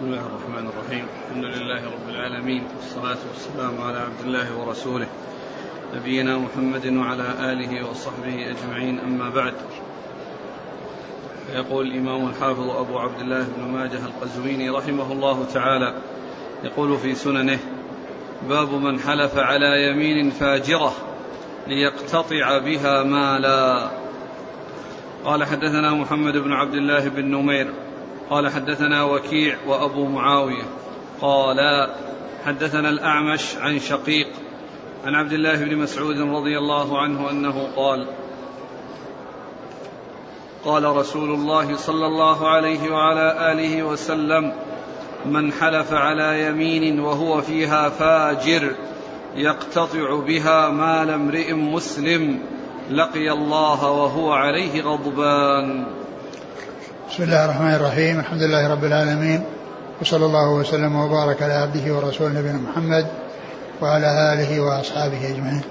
بسم الله الرحمن الرحيم. الحمد لله رب العالمين والصلاة والسلام على عبد الله ورسوله نبينا محمد وعلى آله وصحبه أجمعين أما بعد. يقول الإمام الحافظ أبو عبد الله بن ماجه القزويني رحمه الله تعالى يقول في سننه باب من حلف على يمين فاجرة ليقتطع بها مالا. قال حدثنا محمد بن عبد الله بن نمير قال حدثنا وكيع وأبو معاوية قال حدثنا الأعمش عن شقيق عن عبد الله بن مسعود رضي الله عنه أنه قال قال رسول الله صلى الله عليه وعلى آله وسلم من حلف على يمين وهو فيها فاجر يقتطع بها مال امرئ مسلم لقي الله وهو عليه غضبان بسم الله الرحمن الرحيم. الحمد لله رب العالمين. وصلى الله وسلم وبارك على عبده ورسوله نبينا محمد وعلى آله وأصحابه أجمعين.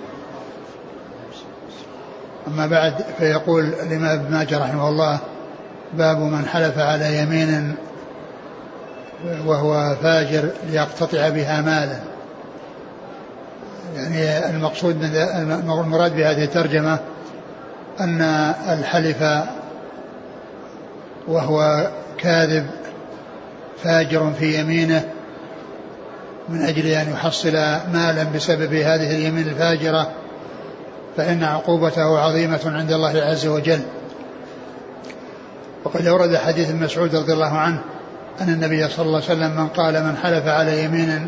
أما بعد فيقول الإمام ابن ماجه رحمه الله باب من حلف على يمين وهو فاجر ليقتطع بها مالا. يعني المقصود المراد بهذه الترجمة أن الحلف وهو كاذب فاجر في يمينه من أجل أن يحصل مالا بسبب هذه اليمين الفاجرة فإن عقوبته عظيمة عند الله عز وجل. وقد أورد حديث مسعود رضي الله عنه أن النبي صلى الله عليه وسلم من قال من حلف على يمين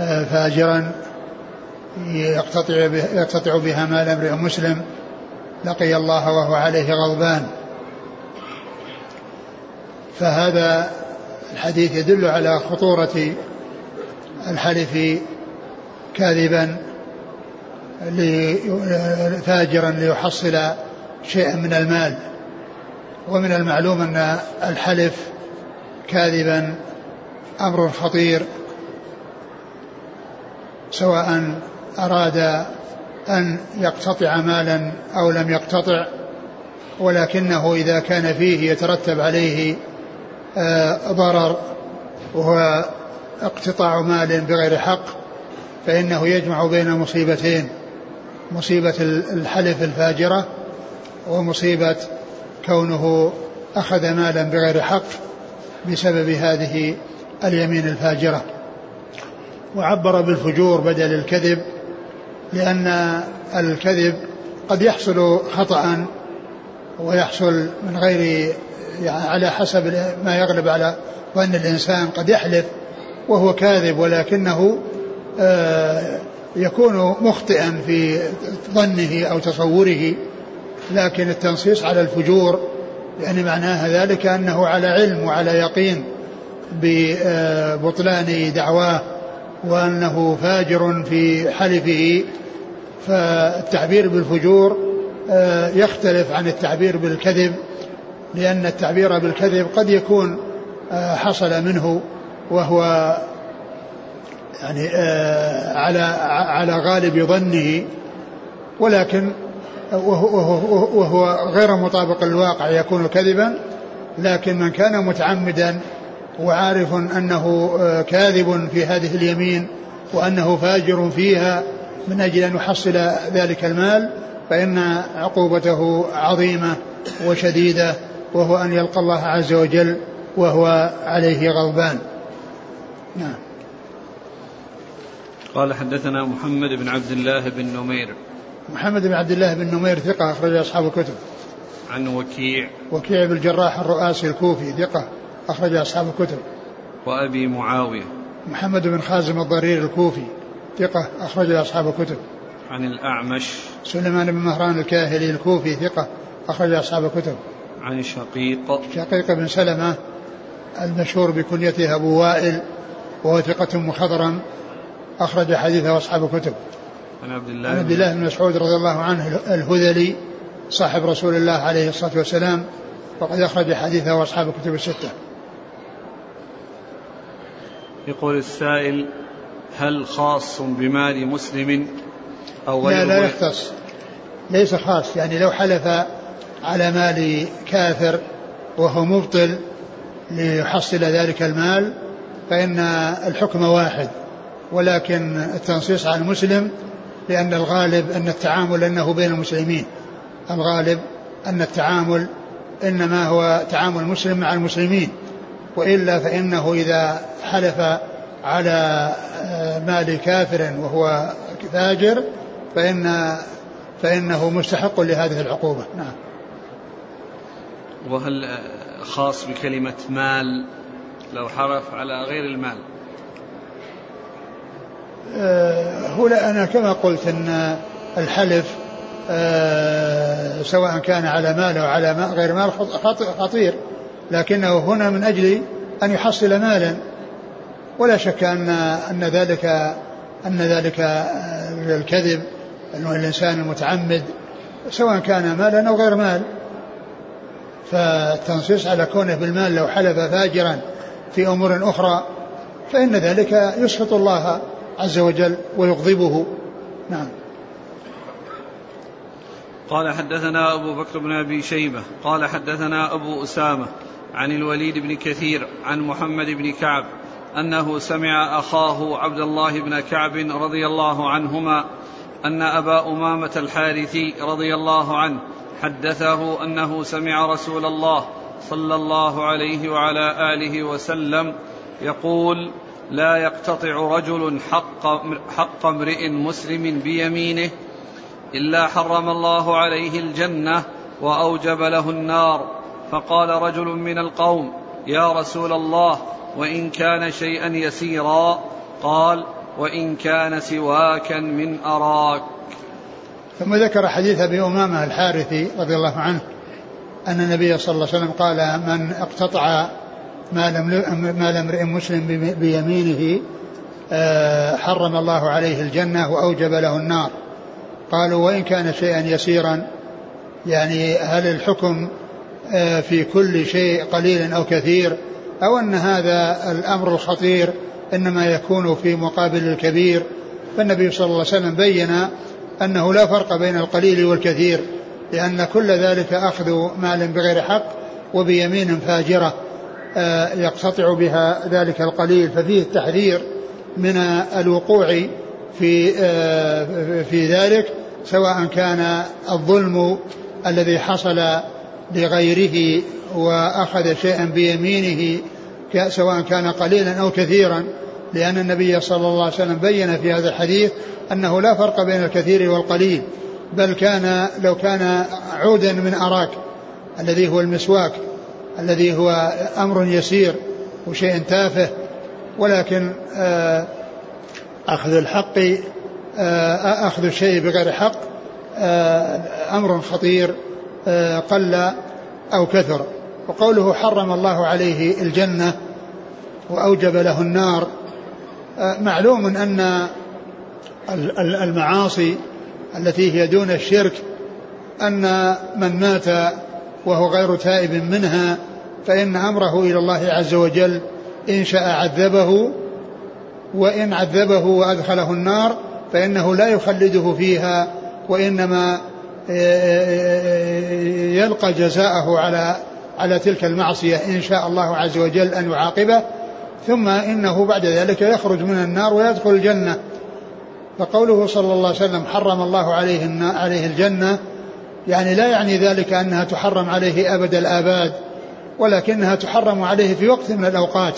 آه، فاجرا يقتطع, يقتطع بها مال امرئ مسلم لقي الله وهو عليه غضبان. فهذا الحديث يدل على خطورة الحلف كاذبا فاجرا ليحصل شيئا من المال. ومن المعلوم أن الحلف كاذبا أمر خطير سواء أراد أن يقتطع مالا أو لم يقتطع ولكنه إذا كان فيه يترتب عليه ضرر وهو اقتطاع مال بغير حق فإنه يجمع بين مصيبتين مصيبة الحلف الفاجرة ومصيبة كونه أخذ مالا بغير حق بسبب هذه اليمين الفاجرة. وعبر بالفجور بدل الكذب لأن الكذب قد يحصل خطأ ويحصل من غير يعني على حسب ما يغلب على ظن الإنسان قد يحلف وهو كاذب ولكنه آه، يكون مخطئا في ظنه أو تصوره. لكن التنصيص على الفجور يعني معناها ذلك أنه على علم وعلى يقين ببطلان دعواه وأنه فاجر في حلفه. فالتعبير بالفجور آه، يختلف عن التعبير بالكذب. لأن التعبير بالكذب قد يكون آه، حصل منه وهو يعني آه، على على غالب ظنه ولكن وهو, وهو غير مطابق للواقع يكون كذبا لكن من كان متعمدا وعارف أنه آه، كاذب في هذه اليمين وأنه فاجر فيها من أجل أن يحصل ذلك المال فإن عقوبته عظيمة وشديدة وهو أن يلقى الله عز وجل وهو عليه غضبان. نعم. قال حدثنا محمد بن عبد الله بن نمير. محمد بن عبد الله بن نمير ثقة أخرج أصحاب الكتب. عن وكيع. وكيع بن الجراح الرؤاسي الكوفي ثقة أخرج أصحاب الكتب. وأبي معاوية. محمد بن خازم الضرير الكوفي ثقة أخرج أصحاب الكتب. عن الأعمش. سليمان بن مهران الكاهلي الكوفي ثقة أخرج أصحاب الكتب. عن شقيق. شقيق بن سلمة المشهور بكنيته أبو وائل وهو ثقة مخضرم أخرج حديثه أصحاب الكتب. عن عبد الله عن عبد الله بن مسعود رضي الله عنه الهذلي صاحب رسول الله عليه الصلاة والسلام وقد أخرج حديثه أصحاب الكتب الستة. يقول السائل هل خاص بمال مسلم أو غيره لا لا يختص. ليس خاص يعني لو حلف على مال كافر وهو مبطل ليحصل ذلك المال فإن الحكم واحد ولكن التنصيص على المسلم لأن الغالب أن التعامل أنه بين المسلمين. الغالب أن التعامل إنما هو تعامل المسلم مع المسلمين وإلا فإنه إذا حلف على مال كافر وهو فاجر فإن فإنه مستحق لهذه العقوبة. نعم. وهل خاص بكلمة مال؟ لو حرف على غير المال. آه، هنا أنا كما قلت أن الحلف آه، سواء كان على مال أو على غير مال خطير. لكنه هنا من أجل أن يحصل مالا. ولا شك أن أن ذلك أن ذلك آه، الكذب أنه الإنسان المتعمد سواء كان مالا أو غير مال. فالتنصيص على كونه بالمال لو حلف فاجرا في أمور أخرى فإن ذلك يسخط الله عز وجل ويغضبه. نعم. قال حدثنا أبو بكر بن أبي شيبة قال حدثنا أبو أسامة عن الوليد بن كثير عن محمد بن كعب أنه سمع أخاه عبد الله بن كعب رضي الله عنهما أن أبا أمامة الحارثي رضي الله عنه حدثه أنه سمع رسول الله صلى الله عليه وعلى آله وسلم يقول لا يقتطع رجل حق, حق امرئ مسلم بيمينه إلا حرم الله عليه الجنة وأوجب له النار. فقال رجل من القوم يا رسول الله وإن كان شيئا يسيرا قال وإن كان سواكا من أراك. ثم ذكر حديث أبي أمامة الحارثي رضي الله عنه أن النبي صلى الله عليه وسلم قال من اقتطع مال امرئ مسلم بيمينه آه، حرم الله عليه الجنة وأوجب له النار. قالوا وإن كان شيئا يسيرا يعني هل الحكم آه، في كل شيء قليل أو كثير أو أن هذا الأمر الخطير إنما يكون في مقابل الكبير؟ فالنبي صلى الله عليه وسلم بين أنه لا فرق بين القليل والكثير لأن كل ذلك أخذ مال بغير حق وبيمين فاجرة آه، يقتطع بها ذلك القليل. ففيه التحذير من الوقوع في آه، في ذلك سواء كان الظلم الذي حصل لغيره وأخذ شيئا بيمينه سواء كان قليلا أو كثيرا. لأن النبي صلى الله عليه وسلم بين في هذا الحديث أنه لا فرق بين الكثير والقليل بل كان لو كان عودا من أراك الذي هو المسواك الذي هو أمر يسير وشيء تافه ولكن آه، أخذ الحق آه، أخذ الشيء بغير حق آه، أمر خطير قل أو كثر. وقوله حرم الله عليه الجنة وأوجب له النار معلوم أن المعاصي التي هي دون الشرك أن من مات وهو غير تائب منها فإن أمره إلى الله عز وجل إن شاء عذبه وإن عذبه وأدخله النار فإنه لا يخلده فيها وإنما يلقى جزاءه على على تلك المعصية إن شاء الله عز وجل أن يعاقبه. ثم إنه بعد ذلك يخرج من النار ويدخل الجنة. فقوله صلى الله عليه وسلم حرم الله عليه عليه الجنة يعني لا يعني ذلك أنها تحرم عليه أبد الآباد ولكنها تحرم عليه في وقت من الأوقات.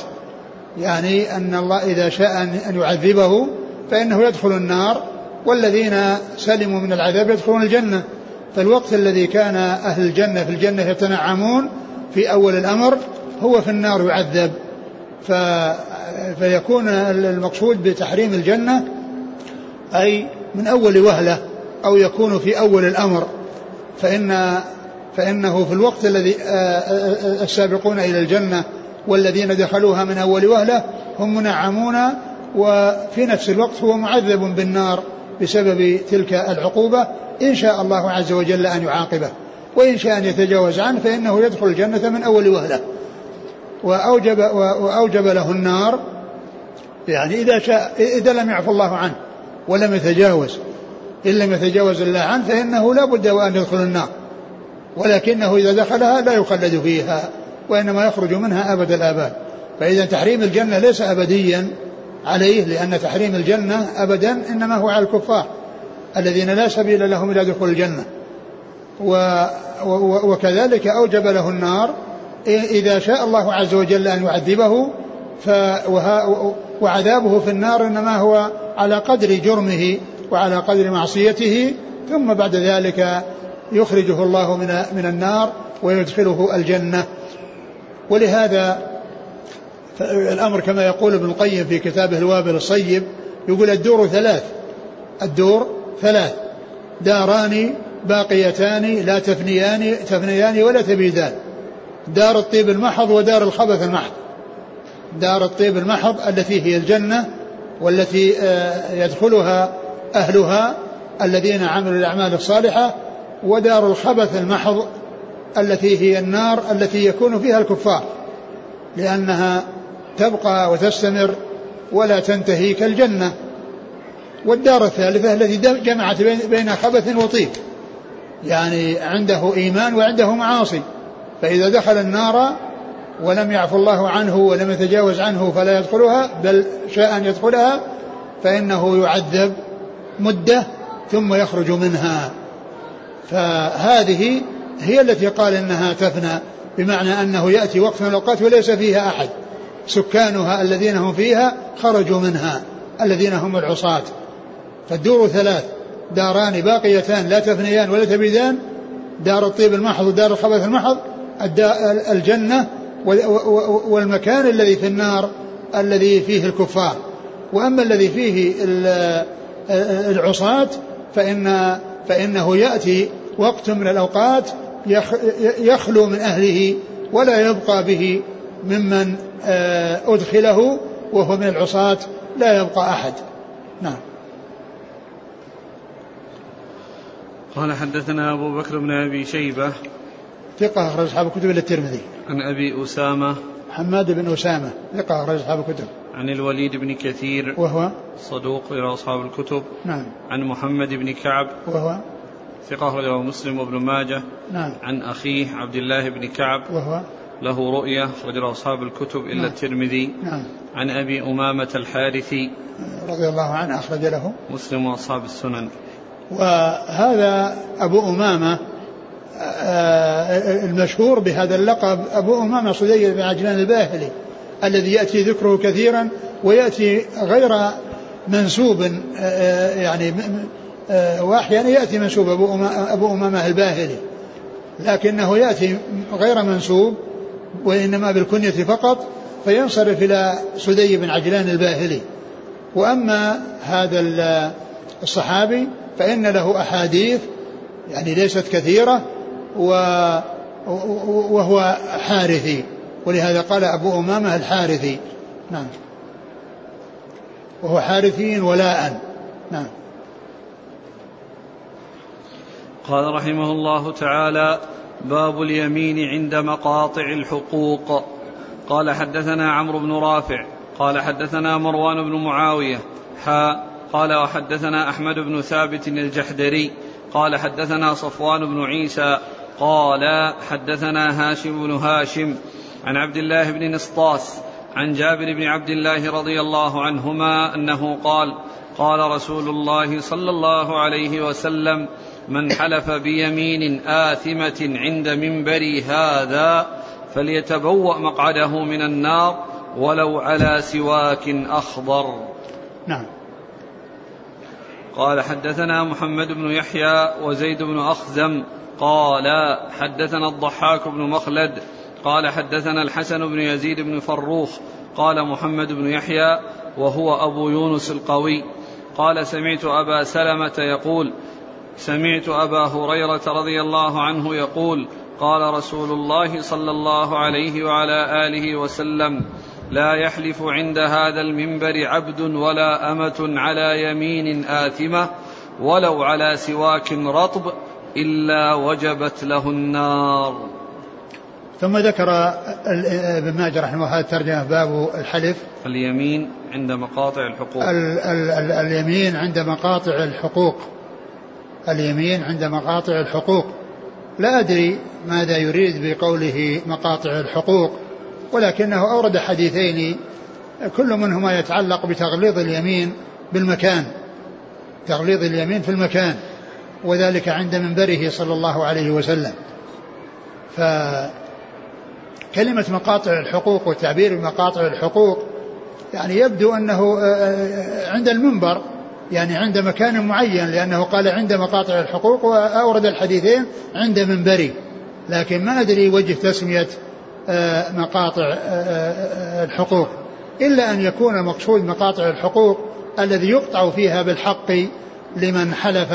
يعني أن الله إذا شاء أن يعذبه فإنه يدخل النار والذين سلموا من العذاب يدخلون الجنة. فالوقت الذي كان أهل الجنة في الجنة يتنعمون في أول الأمر هو في النار يعذب. ف فيكون المقصود بتحريم الجنة أي من أول وهلة أو يكون في أول الأمر. فإن فإنه في الوقت الذي السابقون إلى الجنة والذين دخلوها من أول وهلة هم منعمون وفي نفس الوقت هو معذب بالنار بسبب تلك العقوبة. إن شاء الله عز وجل أن يعاقبه وإن شاء أن يتجاوز عنه فإنه يدخل الجنة من أول وهلة. وأوجب, وأوجب له النار يعني إذا شاء إذا لم يعفو الله عنه ولم يتجاوز إن لم يتجاوز الله عنه فإنه لا بد وأن يدخل النار ولكنه إذا دخلها لا يخلد فيها وإنما يخرج منها أبد الآباد. فإذا تحريم الجنة ليس أبديا عليه لأن تحريم الجنة أبدا إنما هو على الكفار الذين لا سبيل لهم إلى دخول الجنة. و وكذلك أوجب له النار إذا شاء الله عز وجل أن يعذبه وعذابه في النار إنما هو على قدر جرمه وعلى قدر معصيته ثم بعد ذلك يخرجه الله من من النار ويدخله الجنة. ولهذا الأمر كما يقول ابن القيم في كتابه الوابل الصيب يقول الدور ثلاث. الدور ثلاث. داران باقيتان لا تفنيان تفنيان ولا تبيدان. دار الطيب المحض ودار الخبث المحض. دار الطيب المحض التي هي الجنة والتي آه، يدخلها أهلها الذين عملوا الأعمال الصالحة ودار الخبث المحض التي هي النار التي يكون فيها الكفار. لأنها تبقى وتستمر ولا تنتهي كالجنة. والدار الثالثة التي جمعت بين خبث وطيب. يعني عنده إيمان وعنده معاصي. فإذا دخل النار ولم يعفو الله عنه ولم يتجاوز عنه فلا يدخلها بل شاء أن يدخلها فإنه يعذب مدة ثم يخرج منها. فهذه هي التي قال إنها تفنى بمعنى أنه يأتي وقت من الأوقات وليس فيها أحد. سكانها الذين هم فيها خرجوا منها الذين هم العصاة. فالدور ثلاث داران باقيتان لا تفنيان ولا تبيدان دار الطيب المحض ودار الخبث المحض الجنة والمكان الذي في النار الذي فيه الكفار. وأما الذي فيه العصاة فإن فإنه يأتي وقت من الأوقات يخلو من أهله ولا يبقى به ممن آه، أدخله وهو من العصاة لا يبقى أحد. نعم. قال حدثنا أبو بكر بن أبي شيبة ثقة أخرج أصحاب الكتب إلى الترمذي. عن أبي أسامة. حماد بن أسامة ثقة أخرج أصحاب الكتب. عن الوليد بن كثير. وهو؟ صدوق إلى أصحاب الكتب. نعم. عن محمد بن كعب. وهو؟ ثقة أخرجه مسلم وابن ماجه. نعم. عن أخيه عبد الله بن كعب. وهو؟ له رؤية أخرجه أصحاب الكتب إلا نعم. الترمذي. نعم. عن أبي أمامة الحارثي. رضي الله عنه أخرج له. مسلم وأصحاب السنن. وهذا أبو أمامة المشهور بهذا اللقب أبو أمامة صدي بن عجلان الباهلي الذي يأتي ذكره كثيرا ويأتي غير منسوب آه، آه، يعني وأحيانا يأتي منسوب أبو أمامة, الباهلي لكنه يأتي غير منسوب وإنما بالكنية فقط فينصرف إلى سدي بن عجلان الباهلي. وأما هذا الصحابي فإن له أحاديث يعني ليست كثيرة وهو حارثي. ولهذا قال أبو أمامة الحارثي. نعم. وهو حارثي ولاء. نعم. قال رحمه الله تعالى باب اليمين عند مقاطع الحقوق. قال حدثنا عمرو بن رافع. قال حدثنا مروان بن معاوية. حا قال وحدثنا أحمد بن ثابت الجحدري. قال حدثنا صفوان بن عيسى. قال حدثنا هاشم بن هاشم عن عبد الله بن نسطاس عن جابر بن عبد الله رضي الله عنهما أنه قال قال رسول الله صلى الله عليه وسلم من حلف بيمين آثمة عند منبري هذا فليتبوأ مقعده من النار ولو على سواك أخضر. نعم. قال حدثنا محمد بن يحيى وزيد بن أخزم قال حدثنا الضحاك بن مخلد قال حدثنا الحسن بن يزيد بن فروخ قال محمد بن يحيى وهو أبو يونس القوي. قال سمعت أبا سلمة يقول سمعت أبا هريرة رضي الله عنه يقول قال رسول الله صلى الله عليه وعلى آله وسلم لا يحلف عند هذا المنبر عبد ولا أمة على يمين آثمة ولو على سواك رطب إلا وجبت له النار. ثم ذكر ابن ماجه رحمه الله الترجمة باب الحلف. اليمين عند مقاطع الحقوق. ال ال ال اليمين عند مقاطع الحقوق. اليمين عند مقاطع الحقوق. لا أدري ماذا يريد بقوله مقاطع الحقوق ولكنه أورد حديثين كل منهما يتعلق بتغليظ اليمين بالمكان. تغليظ اليمين في المكان. وذلك عند منبره صلى الله عليه وسلم. فكلمة مقاطع الحقوق والتعبير بمقاطع الحقوق يعني يبدو أنه آه، آه، عند المنبر يعني عند مكان معين لأنه قال عند مقاطع الحقوق وأورد الحديثين عند منبري. لكن ما أدري وجه تسمية آه، مقاطع الحقوق. إلا أن يكون المقصود مقاطع الحقوق الذي يقطع فيها بالحق لمن حلف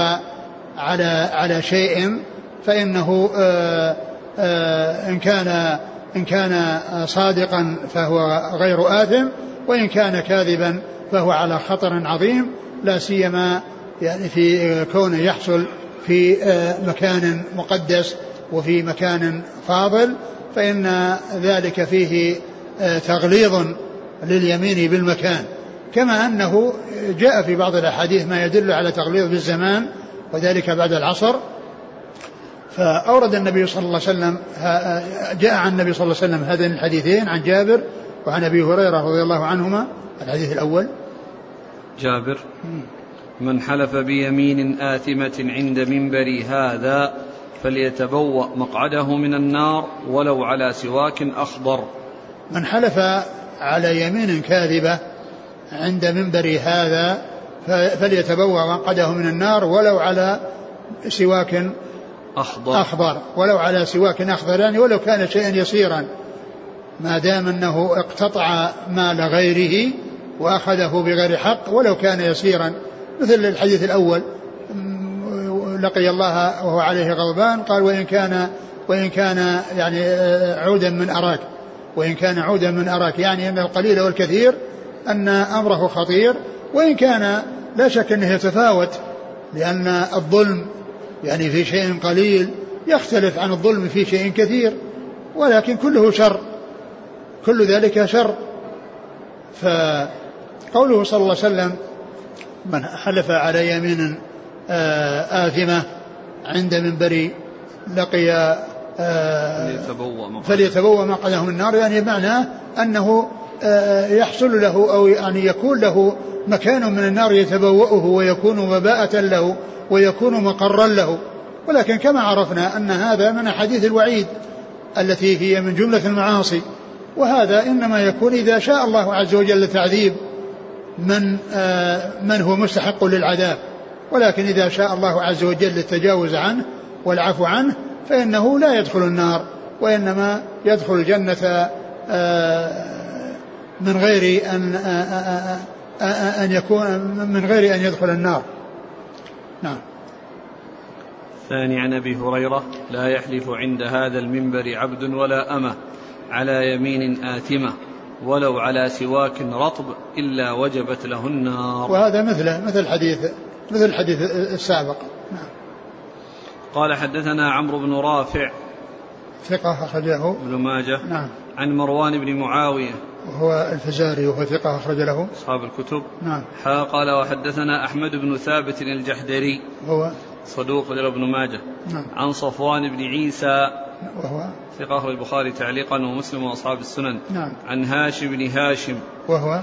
على على شيء فإنه آه، آه، إن كان إن كان صادقا فهو غير آثم وإن كان كاذبا فهو على خطر عظيم لا سيما يعني في كونه يحصل في آه، مكان مقدس وفي مكان فاضل فإن ذلك فيه تغليظ لليمين بالمكان. كما أنه جاء في بعض الأحاديث ما يدل على تغليظ بالزمان وذلك بعد العصر فأورد النبي صلى الله عليه وسلم جاء عن النبي صلى الله عليه وسلم هذين الحديثين عن جابر وعن أبي هريرة رضي الله عنهما الحديث الأول. جابر من حلف بيمين آثمة عند منبري هذا فليتبوأ مقعده من النار ولو على سواك أخضر. من حلف على يمين كاذبة عند منبري هذا فليتبوأ مقعده من النار ولو على سواك أخضر. أخضر. ولو على سواك أخضر يعني ولو كان شيئا يسيرا. ما دام أنه اقتطع مال غيره وأخذه بغير حق ولو كان يسيرا. مثل الحديث الأول. لقي الله وهو عليه غضبان قال وإن كان وإن كان يعني عودا من أراك. وإن كان عودا من أراك. يعني أن القليل والكثير أن أمره خطير وإن كان لا شك أنه يتفاوت لأن الظلم يعني في شيء قليل يختلف عن الظلم في شيء كثير ولكن كله شر كل ذلك شر. فقوله صلى الله عليه وسلم من حلف على يمين آه، آثمة عند منبر لقي آه، فليتبوأ مقعده من النار يعني معناه أنه يحصل له أو يعني يكون له مكان من النار يتبوأه ويكون وباءة له ويكون مقرا له. ولكن كما عرفنا أن هذا من أحاديث الوعيد التي هي من جملة المعاصي. وهذا إنما يكون إذا شاء الله عز وجل تعذيب من آه، من هو مستحق للعذاب. ولكن إذا شاء الله عز وجل التجاوز عنه والعفو عنه فإنه لا يدخل النار وإنما يدخل الجنة آه، من غير أن أن يكون من غير أن يدخل النار. نعم. الثاني عن أبي هريرة لا يحلف عند هذا المنبر عبد ولا أمة على يمين آثمة ولو على سواك رطب إلا وجبت له النار. وهذا مثله مثل الحديث مثل الحديث السابق. نعم. قال حدثنا عمرو بن رافع ثقة أخرجه. ابن ماجه نعم. عن مروان بن معاوية وهو الفزاري وهو ثقة أخرج له. أصحاب الكتب. نعم. قال وحدثنا أحمد بن ثابت الجحدري. هو صدوق ابن ماجه. نعم. عن صفوان بن عيسى. وهو ثقة أخرج البخاري تعليقا ومسلم وأصحاب السنن. نعم. عن هاشم بن هاشم. وهو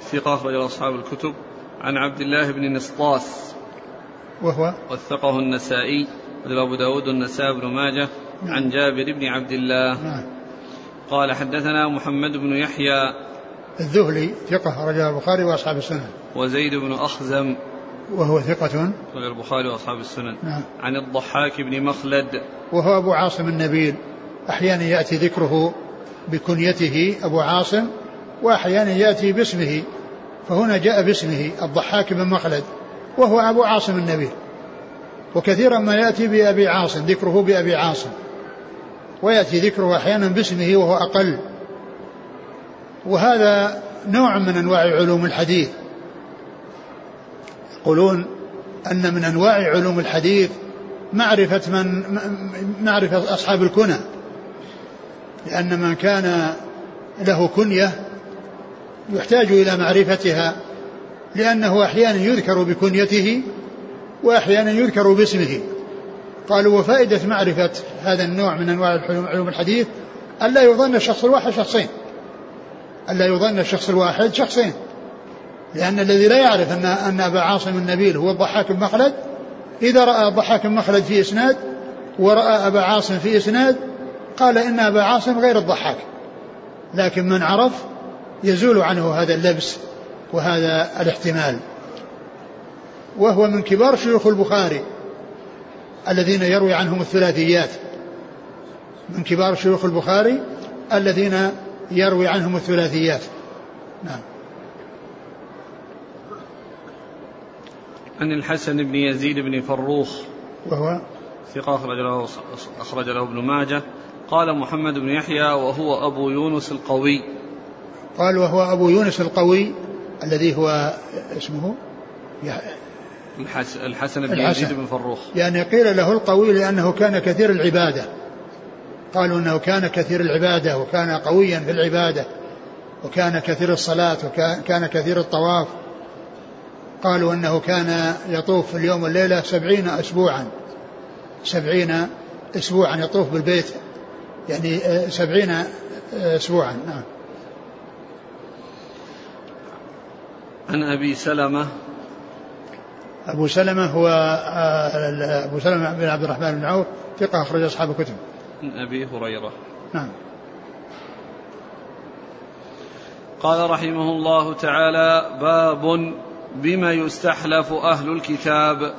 ثقة أخرج أصحاب الكتب. عن عبد الله بن نسطاس. وهو وثقه النسائي. أبو داود النسائي بن ماجه. نعم. عن جابر بن عبد الله. نعم. قال حدثنا محمد بن يحيى الذهلي ثقة رجال البخاري وأصحاب السنن. وزيد بن أخزم وهو ثقة. غير البخاري وأصحاب السنن. نعم. عن الضحاك بن مخلد. وهو أبو عاصم النبيل. أحيانا يأتي ذكره بكنيته أبو عاصم وأحيانا يأتي باسمه. فهنا جاء باسمه الضحاك بن مخلد وهو أبو عاصم النبيل. وكثيرا ما يأتي بأبي عاصم ذكره بأبي عاصم. ويأتي ذكره أحيانا باسمه وهو أقل. وهذا نوع من أنواع علوم الحديث. يقولون أن من أنواع علوم الحديث معرفة من معرفة أصحاب الكنى. لأن من كان له كنية يحتاج إلى معرفتها لأنه أحيانا يذكر بكنيته وأحيانا يذكر باسمه. قالوا وفائدة معرفة هذا النوع من أنواع علوم الحديث ألا يظن الشخص الواحد شخصين. ألا يظن الشخص الواحد شخصين. لأن الذي لا يعرف أن أن أبا عاصم النبيل هو الضحاك بن مخلد إذا رأى الضحاك بن مخلد في إسناد ورأى أبا عاصم في إسناد قال إن أبا عاصم غير الضحاك. لكن من عرف يزول عنه هذا اللبس وهذا الاحتمال. وهو من كبار شيوخ البخاري. الذين يروي عنهم الثلاثيات. من كبار شيوخ البخاري الذين يروي عنهم الثلاثيات. نعم. عن الحسن بن يزيد بن فروخ وهو ثقة أخرج له أخرج له ابن ماجه. قال محمد بن يحيى وهو أبو يونس القوي. قال وهو أبو يونس القوي الذي هو اسمه الحسن بن يزيد بن فروخ. يعني قيل له القوي لأنه كان كثير العبادة. قالوا أنه كان كثير العبادة وكان قويا في العبادة وكان كثير الصلاة وكان كثير الطواف. قالوا أنه كان يطوف في اليوم والليلة سبعين أسبوعا. سبعين أسبوعا يطوف بالبيت. يعني آه، سبعين آه، أسبوعا. نعم. عن أبي سلمة أبو سلمة هو آه، أبو سلمة بن عبد الرحمن بن عوف ثقة أخرج أصحاب الكتب. عن أبي هريرة. نعم. قال رحمه الله تعالى باب بما يستحلف أهل الكتاب.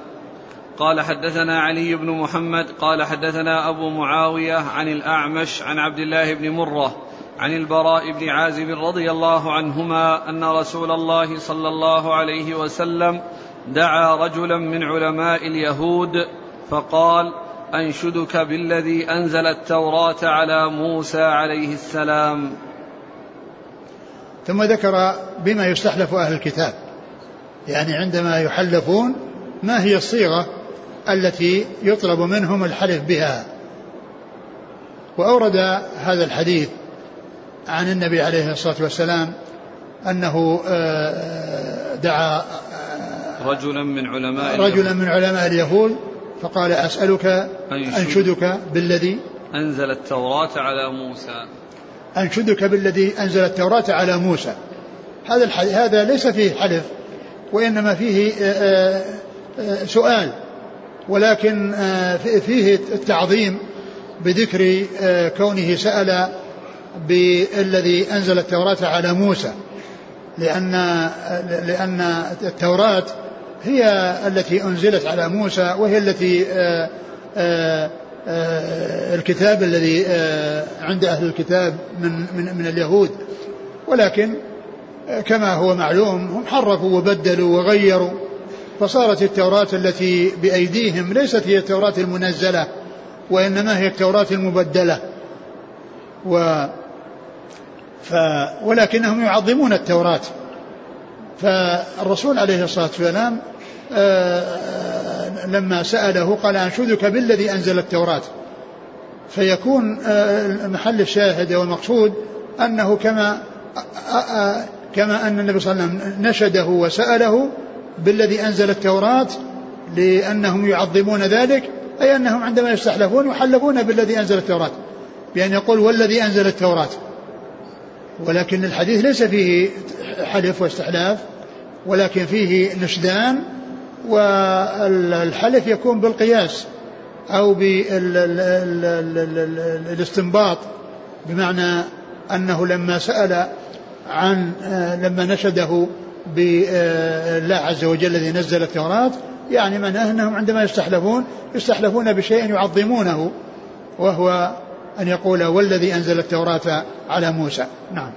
قال حدثنا علي بن محمد قال حدثنا أبو معاوية عن الأعمش عن عبد الله بن مرة عن البراء بن عازب رضي الله عنهما أن رسول الله صلى الله عليه وسلم دعا رجلا من علماء اليهود فقال أنشدك بالذي أنزل التوراة على موسى عليه السلام. ثم ذكر بما يستحلف أهل الكتاب يعني عندما يحلفون ما هي الصيغة التي يطلب منهم الحلف بها؟ وأورد هذا الحديث عن النبي عليه الصلاة والسلام أنه آه، دعا رجلا من علماء رجلا من علماء اليهود فقال أسألك أنشدك بالذي أنزل التوراة على موسى. أنشدك بالذي أنزل التوراة على موسى. هذا هذا ليس فيه حلف وإنما فيه آه، سؤال. ولكن فيه التعظيم بذكر كونه سأل بالذي أنزل التوراة على موسى. لأن لأن التوراة هي التي أنزلت على موسى وهي التي آآ آآ آآ الكتاب الذي عند أهل الكتاب من من من اليهود. ولكن كما هو معلوم هم حرفوا وبدلوا وغيروا. فصارت التوراة التي بأيديهم ليست هي التوراة المنزلة وإنما هي التوراة المبدلة. و ف ولكنهم يعظمون التوراة. فالرسول عليه الصلاة والسلام آه، لما سأله قال أنشدك بالذي أنزل التوراة. فيكون آه، محل الشاهد والمقصود أنه كما آه، كما أن النبي صلى الله عليه وسلم نشده وسأله بالذي أنزل التوراة لأنهم يعظمون ذلك أي أنهم عندما يستحلفون يحلفون بالذي أنزل التوراة. بأن يقول والذي أنزل التوراة. ولكن الحديث ليس فيه حلف واستحلاف ولكن فيه نشدان والحلف يكون بالقياس أو بالاستنباط بمعنى أنه لما سأل عن لما نشده بالله عز وجل الذي نزل التوراة يعني معناه أنهم عندما يستحلفون يستحلفون بشيء يعظمونه وهو أن يقول والذي أنزل التوراة على موسى نعم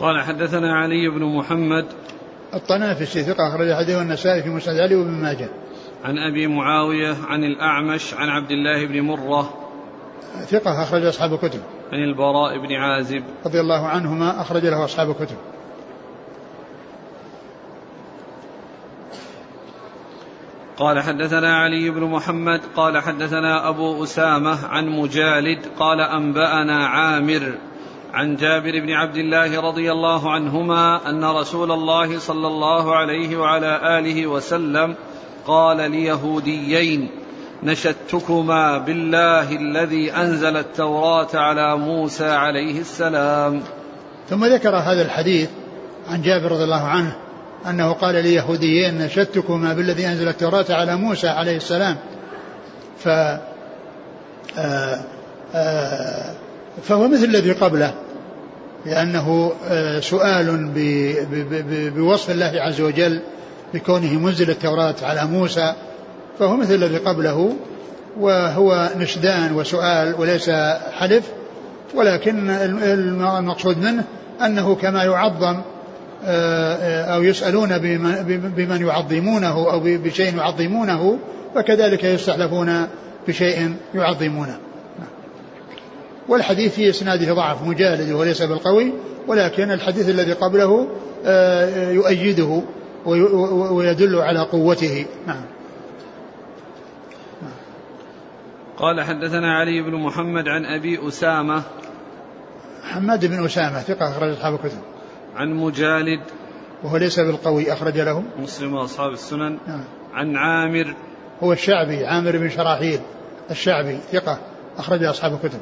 قال حدثنا علي بن محمد الطنافسي ثقة أخرج حديثه النسائي في مسند علي وابن ماجه. عن أبي معاوية عن الأعمش عن عبد الله بن مرة ثقة أخرج أصحاب الكتب. عن البراء بن عازب رضي الله عنهما أخرج له أصحاب الكتب. قال حدثنا علي بن محمد قال حدثنا أبو أسامة عن مجالد قال أنبأنا عامر عن جابر بن عبد الله رضي الله عنهما أن رسول الله صلى الله عليه وعلى آله وسلم قال ليهوديين نشدتكما بالله الذي أنزل التوراة على موسى عليه السلام. ثم ذكر هذا الحديث عن جابر رضي الله عنه أنه قال ليهوديين نشدتكما بالذي أنزل التوراة على موسى عليه السلام. ف آه، آه، فهو مثل الذي قبله لأنه آه، سؤال بوصف الله عز وجل بكونه منزل التوراة على موسى فهو مثل الذي قبله وهو نشدان وسؤال وليس حلف ولكن المقصود منه أنه كما يعظم أو يسألون بمن يعظمونه أو بشيء يعظمونه فكذلك يستحلفون بشيء يعظمونه. والحديث في إسناده ضعف مجالد وليس بالقوي ولكن الحديث الذي قبله آه، يؤيده ويدل على قوته. نعم. قال حدثنا علي بن محمد عن أبي أسامة. حماد بن أسامة ثقة أخرج أصحاب الكتب. عن مجالد وهو ليس بالقوي أخرج له مسلم وأصحاب السنن. نعم. عن عامر. هو الشعبي عامر بن شراحيل الشعبي ثقة أخرج أصحاب الكتب.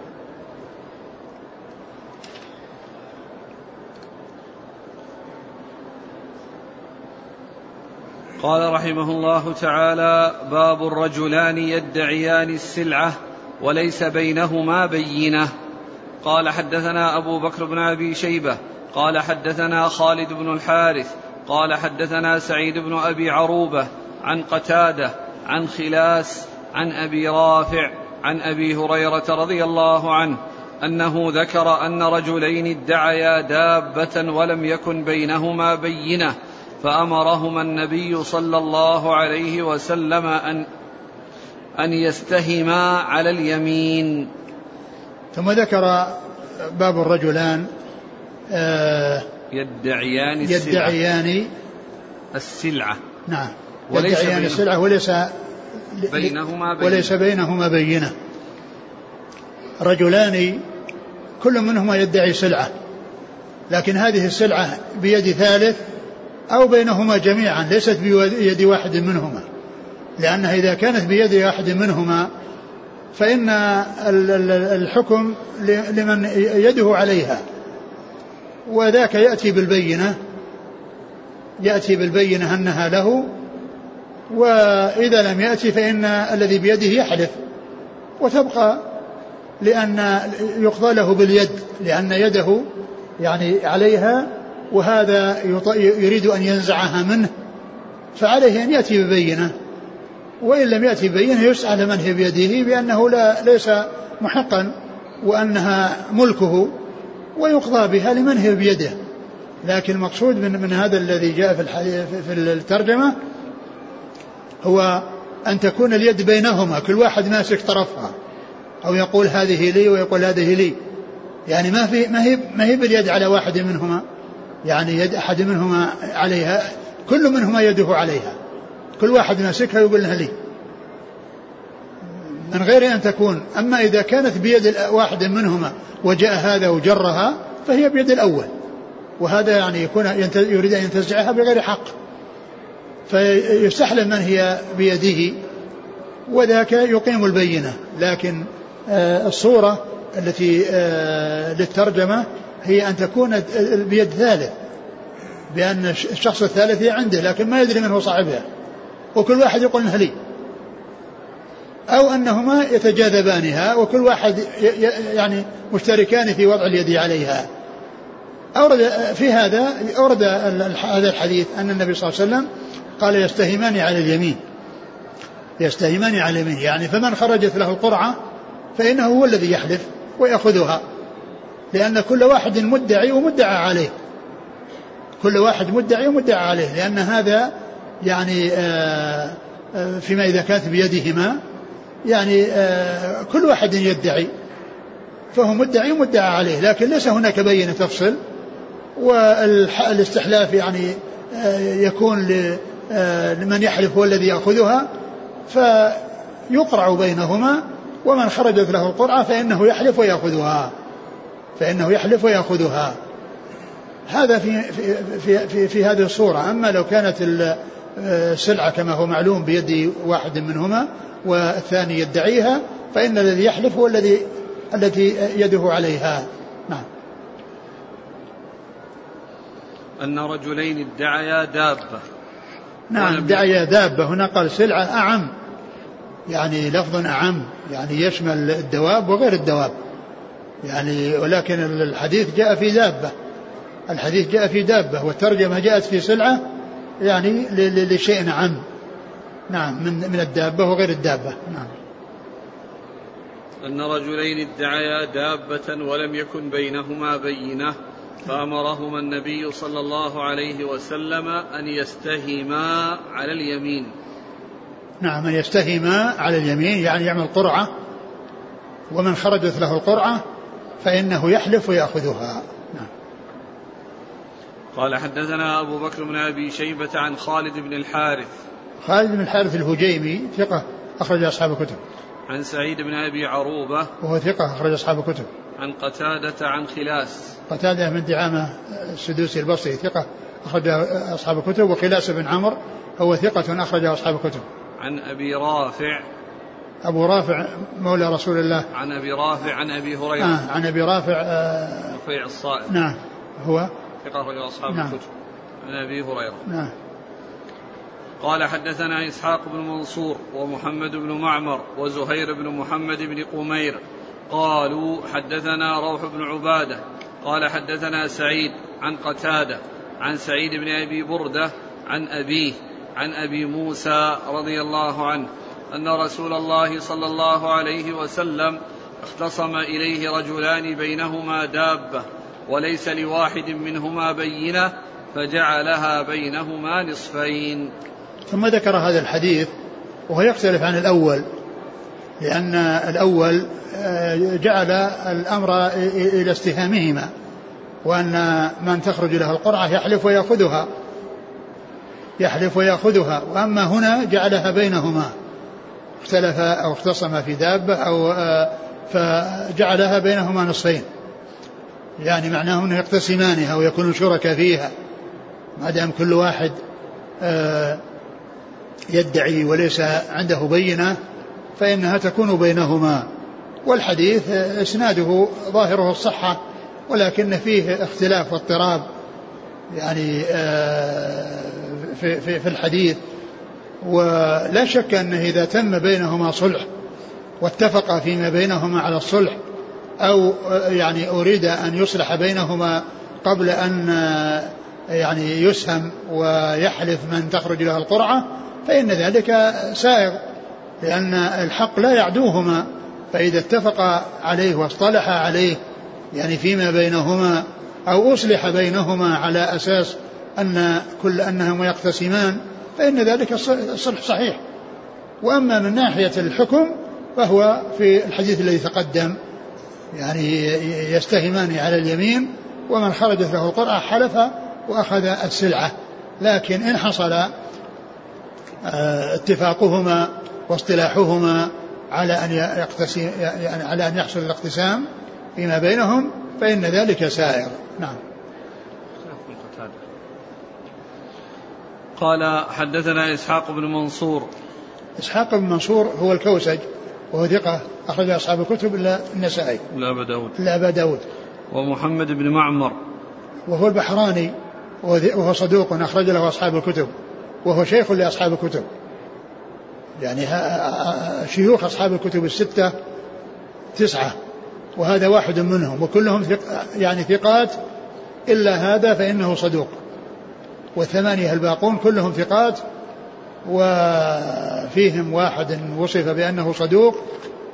قال رحمه الله تعالى باب الرجلان يدعيان السلعة وليس بينهما بينة. قال حدثنا أبو بكر بن أبي شيبة قال حدثنا خالد بن الحارث قال حدثنا سعيد بن أبي عروبة عن قتادة عن خلاس عن أبي رافع عن أبي هريرة رضي الله عنه أنه ذكر أن رجلين ادعيا دابة ولم يكن بينهما بينة فأمرهما النبي صلى الله عليه وسلم أن أن يستهما على اليمين. ثم ذكر باب الرجلان يدعيان السلعة. يدعيان السلعة. نعم. وليس يدعيان السلعة وليس بينهما بينة. وليس بينهما بينة. رجلان كل منهما يدعي سلعة. لكن هذه السلعة بيد ثالث أو بينهما جميعا ليست بيد واحد منهما. لأنها إذا كانت بيد واحد منهما فإن الحكم لمن يده عليها. وذاك يأتي بالبينة. يأتي بالبينة أنها له وإذا لم يأتي فإن الذي بيده يحلف. وتبقى لأن يقضى له باليد لأن يده يعني عليها وهذا يريد أن ينزعها منه. فعليه أن يأتي ببينة. وإن لم يأتي ببينة يسأل من هي بيده بأنه لا ليس محقا وأنها ملكه. ويقضى بها لمن هي بيده. لكن المقصود من, من هذا الذي جاء في, في الترجمة هو أن تكون اليد بينهما كل واحد ماسك طرفها أو يقول هذه لي ويقول هذه لي. يعني ما في ما هي ما هي باليد على واحد منهما. يعني يد أحد منهما عليها كل منهما يده عليها. كل واحد ماسكها يقول لها لي. من غير أن تكون. أما إذا كانت بيد واحد منهما وجاء هذا وجرها فهي بيد الأول. وهذا يعني يكون يريد أن ينتزعها بغير حق. فيستحلف من هي بيده وذاك يقيم البينة. لكن آه، الصورة التي آه، للترجمة هي أن تكون بيد ثالث بأن الشخص الثالث هي عنده لكن ما يدري من هو صاحبها. وكل واحد يقول إنها لي. أو أنهما يتجاذبانها وكل واحد يعني مشتركان في وضع اليد عليها. أورد في هذا أورد هذا الحديث أن النبي صلى الله عليه وسلم قال يستهمان على اليمين. يستهمان على اليمين. يعني فمن خرجت له القرعة فإنه هو الذي يحلف ويأخذها. لأن كل واحد مدعي ومدعى عليه. كل واحد مدعي ومدعى عليه. لأن هذا يعني آه، آه، فيما إذا كانت بيدهما يعني آه، كل واحد يدعي. فهو مدعي ومدعى عليه لكن ليس هناك بينة تفصل. والاستحلاف يعني يكون لمن يحلف هو الذي يأخذها فيقرع بينهما. ومن خرجت له القرعة فإنه يحلف ويأخذها. فإنه يحلف ويأخذها. هذا في في في, في, في هذه الصورة. أما لو كانت السلعة كما هو معلوم بيد واحد منهما والثاني يدعيها فإن الذي يحلف هو الذي التي يده عليها. نعم. أن رجلين ادعيا دابة. نعم ادعيا دابة. هنا قال سلعة أعم. يعني لفظ أعم يعني يشمل الدواب وغير الدواب. يعني ولكن الحديث جاء في دابة. الحديث جاء في دابة والترجمة جاءت في سلعة يعني لشيء عام. نعم من من الدابة وغير الدابة. نعم. أن رجلين ادعيا دابة ولم يكن بينهما بينة فأمرهما النبي صلى الله عليه وسلم أن يستهما على اليمين. نعم أن يستهما على اليمين يعني يعمل قرعة ومن خرجت له القرعة فإنه يحلف ويأخذها. قال حدثنا أبو بكر بن أبي شيبة عن خالد بن الحارث. خالد بن الحارث الهجيمي ثقة أخرج أصحاب الكتب. عن سعيد بن أبي عروبة. وهو ثقة أخرج أصحاب الكتب. عن قتادة عن خلاس. قتادة بن دعامة السدوسي البصري ثقة أخرج أصحاب الكتب. وخلاس بن عمرو هو ثقة أخرج أصحاب الكتب. عن أبي رافع. أبو رافع مولى رسول الله. عن أبي رافع عن أبي هريرة. آه عن أبي رافع آه رفيع الصائب. نعم هو ثقة أخرج أصحاب نعم. الكتب. عن أبي هريرة. نعم. قال حدثنا إسحاق بن منصور ومحمد بن معمر وزهير بن محمد بن قمير. قالوا حدثنا روح بن عبادة. قال حدثنا سعيد عن قتادة عن سعيد بن أبي بردة عن أبيه عن أبي موسى رضي الله عنه أن رسول الله صلى الله عليه وسلم اختصم إليه رجلان بينهما دابة. وليس لواحد منهما بينة فجعلها بينهما نصفين. ثم ذكر هذا الحديث وهو يختلف عن الأول لأن الأول آه، جعل الأمر إلى استهامهما وأن من تخرج له القرعة يحلف ويأخذها يحلف ويأخذها وأما هنا جعلها بينهما اختلف أو اختصم في دابة أو آه، فجعلها بينهما نصفين. يعني معناه أنه يقتسمانها ويكونوا شركاء فيها. ما دام كل واحد آه، يدعي وليس عنده بينة فإنها تكون بينهما. والحديث إسناده ظاهره الصحة ولكن فيه اختلاف واضطراب. يعني آه، في, في, في الحديث. ولا شك أنه إذا تم بينهما صلح واتفقا فيما بينهما على الصلح أو يعني أريد أن يصلح بينهما قبل أن يعني يسهم ويحلف من تخرج له القرعة فإن ذلك سائغ لأن الحق لا يعدوهما فإذا اتفق عليه واصطلح عليه يعني فيما بينهما أو أصلح بينهما على أساس أن كل أنهما يقتسمان فإن ذلك الصلح صحيح. وأما من ناحية الحكم فهو في الحديث الذي تقدم يعني يستهمان على اليمين ومن خرجت له القرعة حلف وأخذ السلعة. لكن إن حصل آه، اتفاقهما واصطلاحهما على أن يقتسم يعني على أن يحصل الاقتسام فيما بينهم فإن ذلك سائر. نعم. قال حدثنا إسحاق بن منصور. إسحاق بن منصور هو الكوسج. وهو ثقة أخرج أصحاب الكتب إلا النسائي. إلا أبا داود. إلا أبا داود. ومحمد بن معمر. وهو البحراني وهو صدوق أخرج له أصحاب الكتب وهو شيخ لأصحاب الكتب. يعني شيوخ أصحاب الكتب الستة تسعة وهذا واحد منهم وكلهم ثق يعني ثقات إلا هذا فإنه صدوق. والثمانية الباقون كلهم ثقات وفيهم واحد وصف بأنه صدوق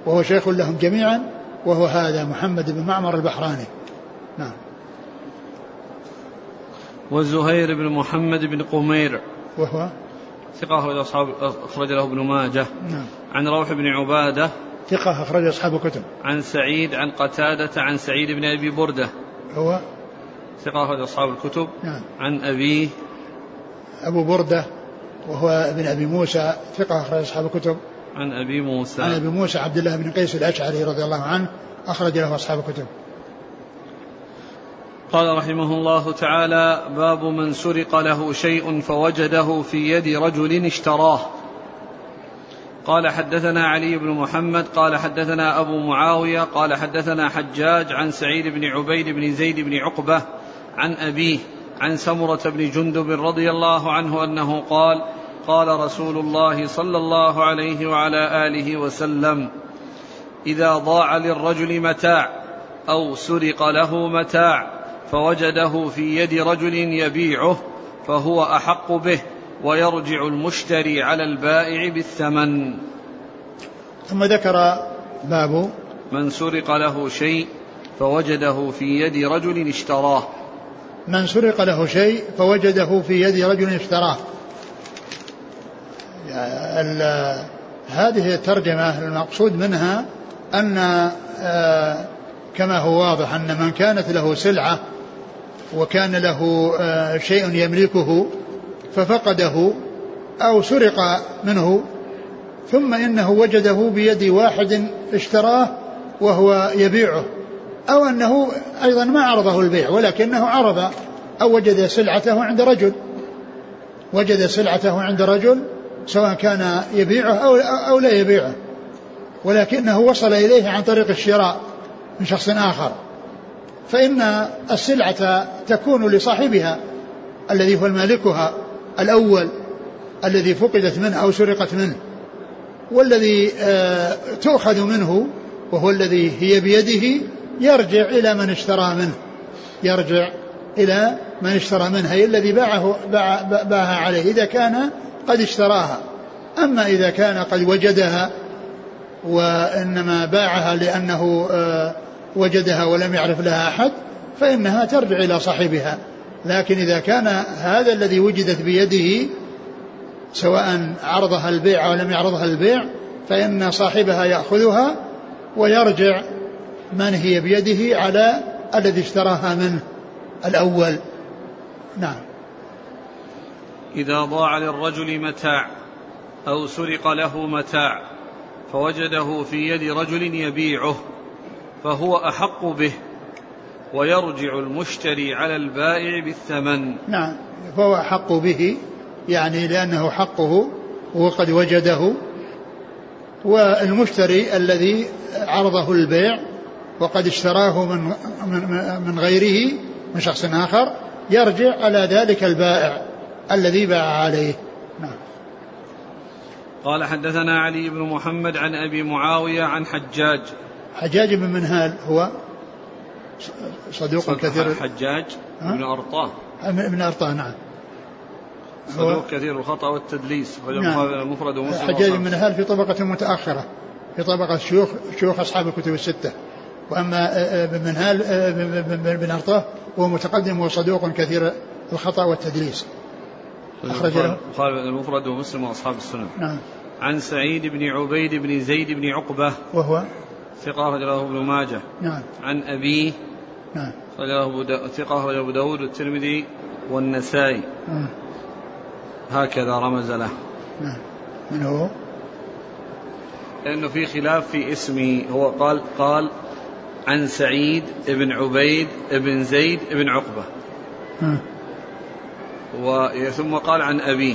وهو شيخ لهم جميعا وهو هذا محمد بن معمر البحراني. نعم. وزهير بن محمد بن قمير. وهو؟ ثقة أخرج أصحاب أخرج له ابن ماجه. نعم. عن روح بن عبادة. ثقة أخرج أصحاب الكتب. عن سعيد عن قتادة عن سعيد بن أبي بردة. هو؟ ثقة أخرج أصحاب الكتب. نعم. عن أبيه. أبو بردة. وهو ابن أبي موسى ثقة أخرج أصحاب الكتب. عن أبي موسى. عن أبي موسى عبد الله بن قيس الأشعري رضي الله عنه أخرج له أصحاب الكتب. قال رحمه الله تعالى باب من سرق له شيء فوجده في يد رجل اشتراه. قال حدثنا علي بن محمد قال حدثنا أبو معاوية قال حدثنا حجاج عن سعيد بن عبيد بن زيد بن عقبة عن أبيه. عن سمرة بن جندب رضي الله عنه أنه قال قال رسول الله صلى الله عليه وعلى آله وسلم إذا ضاع للرجل متاع أو سرق له متاع فوجده في يد رجل يبيعه فهو أحق به ويرجع المشتري على البائع بالثمن. ثم ذكر باب من سرق له شيء فوجده في يد رجل اشتراه. من سرق له شيء فوجده في يد رجل اشتراه. هذه الترجمة المقصود منها أن آه، كما هو واضح أن من كانت له سلعة وكان له آه، شيء يملكه ففقده أو سرق منه ثم إنه وجده بيد واحد اشتراه وهو يبيعه. أو أنه أيضا ما عرضه البيع ولكنه عرض أو وجد سلعته عند رجل. وجد سلعته عند رجل سواء كان يبيعه أو, أو لا يبيعه. ولكنه وصل إليه عن طريق الشراء من شخص آخر. فإن السلعة تكون لصاحبها الذي هو مالكها الأول الذي فقدت منه أو سرقت منه. والذي آه، تؤخذ منه وهو الذي هي بيده يرجع إلى من اشترى منه. يرجع إلى من اشترى منها أي الذي باعه باع باعها عليه إذا كان قد اشتراها. أما إذا كان قد وجدها وإنما باعها لأنه آه، وجدها ولم يعرف لها أحد فإنها ترجع إلى صاحبها. لكن إذا كان هذا الذي وجدت بيده سواء عرضها البيع أو لم يعرضها البيع فإن صاحبها يأخذها ويرجع من هي بيده على الذي اشتراها منه الأول. نعم. إذا ضاع للرجل متاع أو سرق له متاع فوجده في يد رجل يبيعه فهو أحق به ويرجع المشتري على البائع بالثمن. نعم. فهو أحق به يعني لأنه حقه وقد وجده. والمشتري الذي عرضه البيع وقد اشتراه من من غيره من شخص آخر يرجع على ذلك البائع الذي باع عليه. نعم. قال حدثنا علي بن محمد عن أبي معاوية عن حجاج. حجاج بن منهال هو صدوق كثير. حجاج بن أرطاه. من أرطاه نعم. صدوق كثير الخطأ والتدليس نعم. المفرد ومسلم حجاج بن منهال في طبقة متأخرة في طبقة شيوخ شيوخ أصحاب الكتب الستة. وأما بن منهال بن أرطاه هو متقدم وصدوق كثير الخطأ والتدليس. أخرج له. المفرد ومسلم وأصحاب السنن. نعم. عن سعيد بن عبيد بن زيد بن عقبة وهو؟ ثقة رجله ابن ماجه. نعم. عن أبيه نعم. رجله ثقة رجله أبو داود والترمذي والنسائي. نعم. هكذا رمز له. نعم. من هو؟ لأنه في خلاف في اسمه. هو قال قال عن سعيد بن عبيد بن زيد بن عقبة. نعم ثم قال عن أبيه.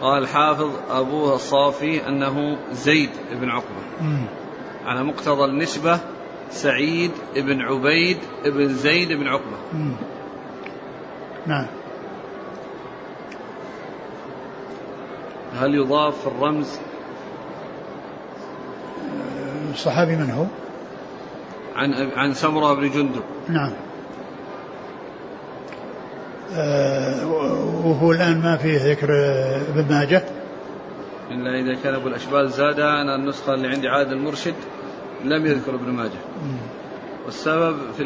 قال حافظ أبوه الصافي أنه زيد بن عقبة. على مقتضى النسبة سعيد بن عبيد بن زيد بن عقبة. نعم. هل يضاف الرمز؟ الصحابي من هو؟ عن عن سمرة بن جندب. نعم. آه وهو الآن ما فيه ذكر ابن ماجه. إلا إذا كان أبو الأشبال زاد أنا النسخة اللي عندي عاد المرشد لم يذكر ابن ماجه. والسبب في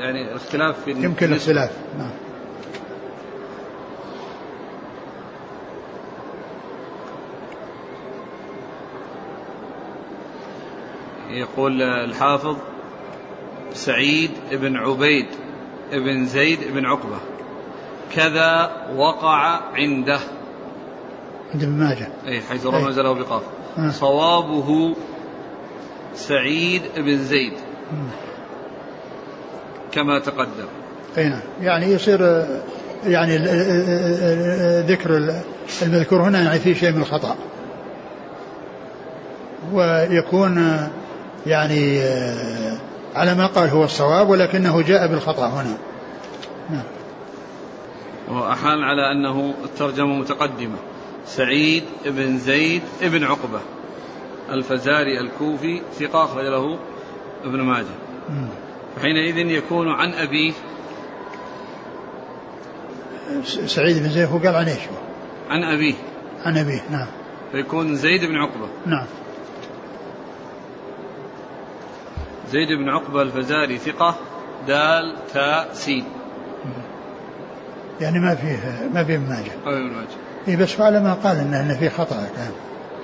يعني الاختلاف في يمكن الاختلاف. نعم. يقول الحافظ سعيد بن عبيد بن زيد بن عقبة. كذا وقع عنده. عند ابن ماجه. أي حيث رمز له بقاف. آه. صوابه سعيد بن زيد. كما تقدم. اي نعم. يعني يصير يعني ذكر المذكور هنا يعني فيه شيء من الخطأ. ويكون يعني على ما قال هو الصواب ولكنه جاء بالخطأ هنا. نعم. وأحال على أنه الترجمة متقدمة. سعيد بن زيد بن عقبة الفزاري الكوفي ثقة أخرج له ابن ماجه. حينئذ يكون عن أبيه سعيد بن زيد هو قال عن إيش؟ عن أبيه. عن أبيه نعم. فيكون زيد بن عقبة. نعم. زيد بن عقبة الفزاري ثقة دال تاء سين. يعني ما فيه ما فيه ابن ماجه ما ابن ماجه اي بس على ما قال انه, إنه فيه خطأ كان.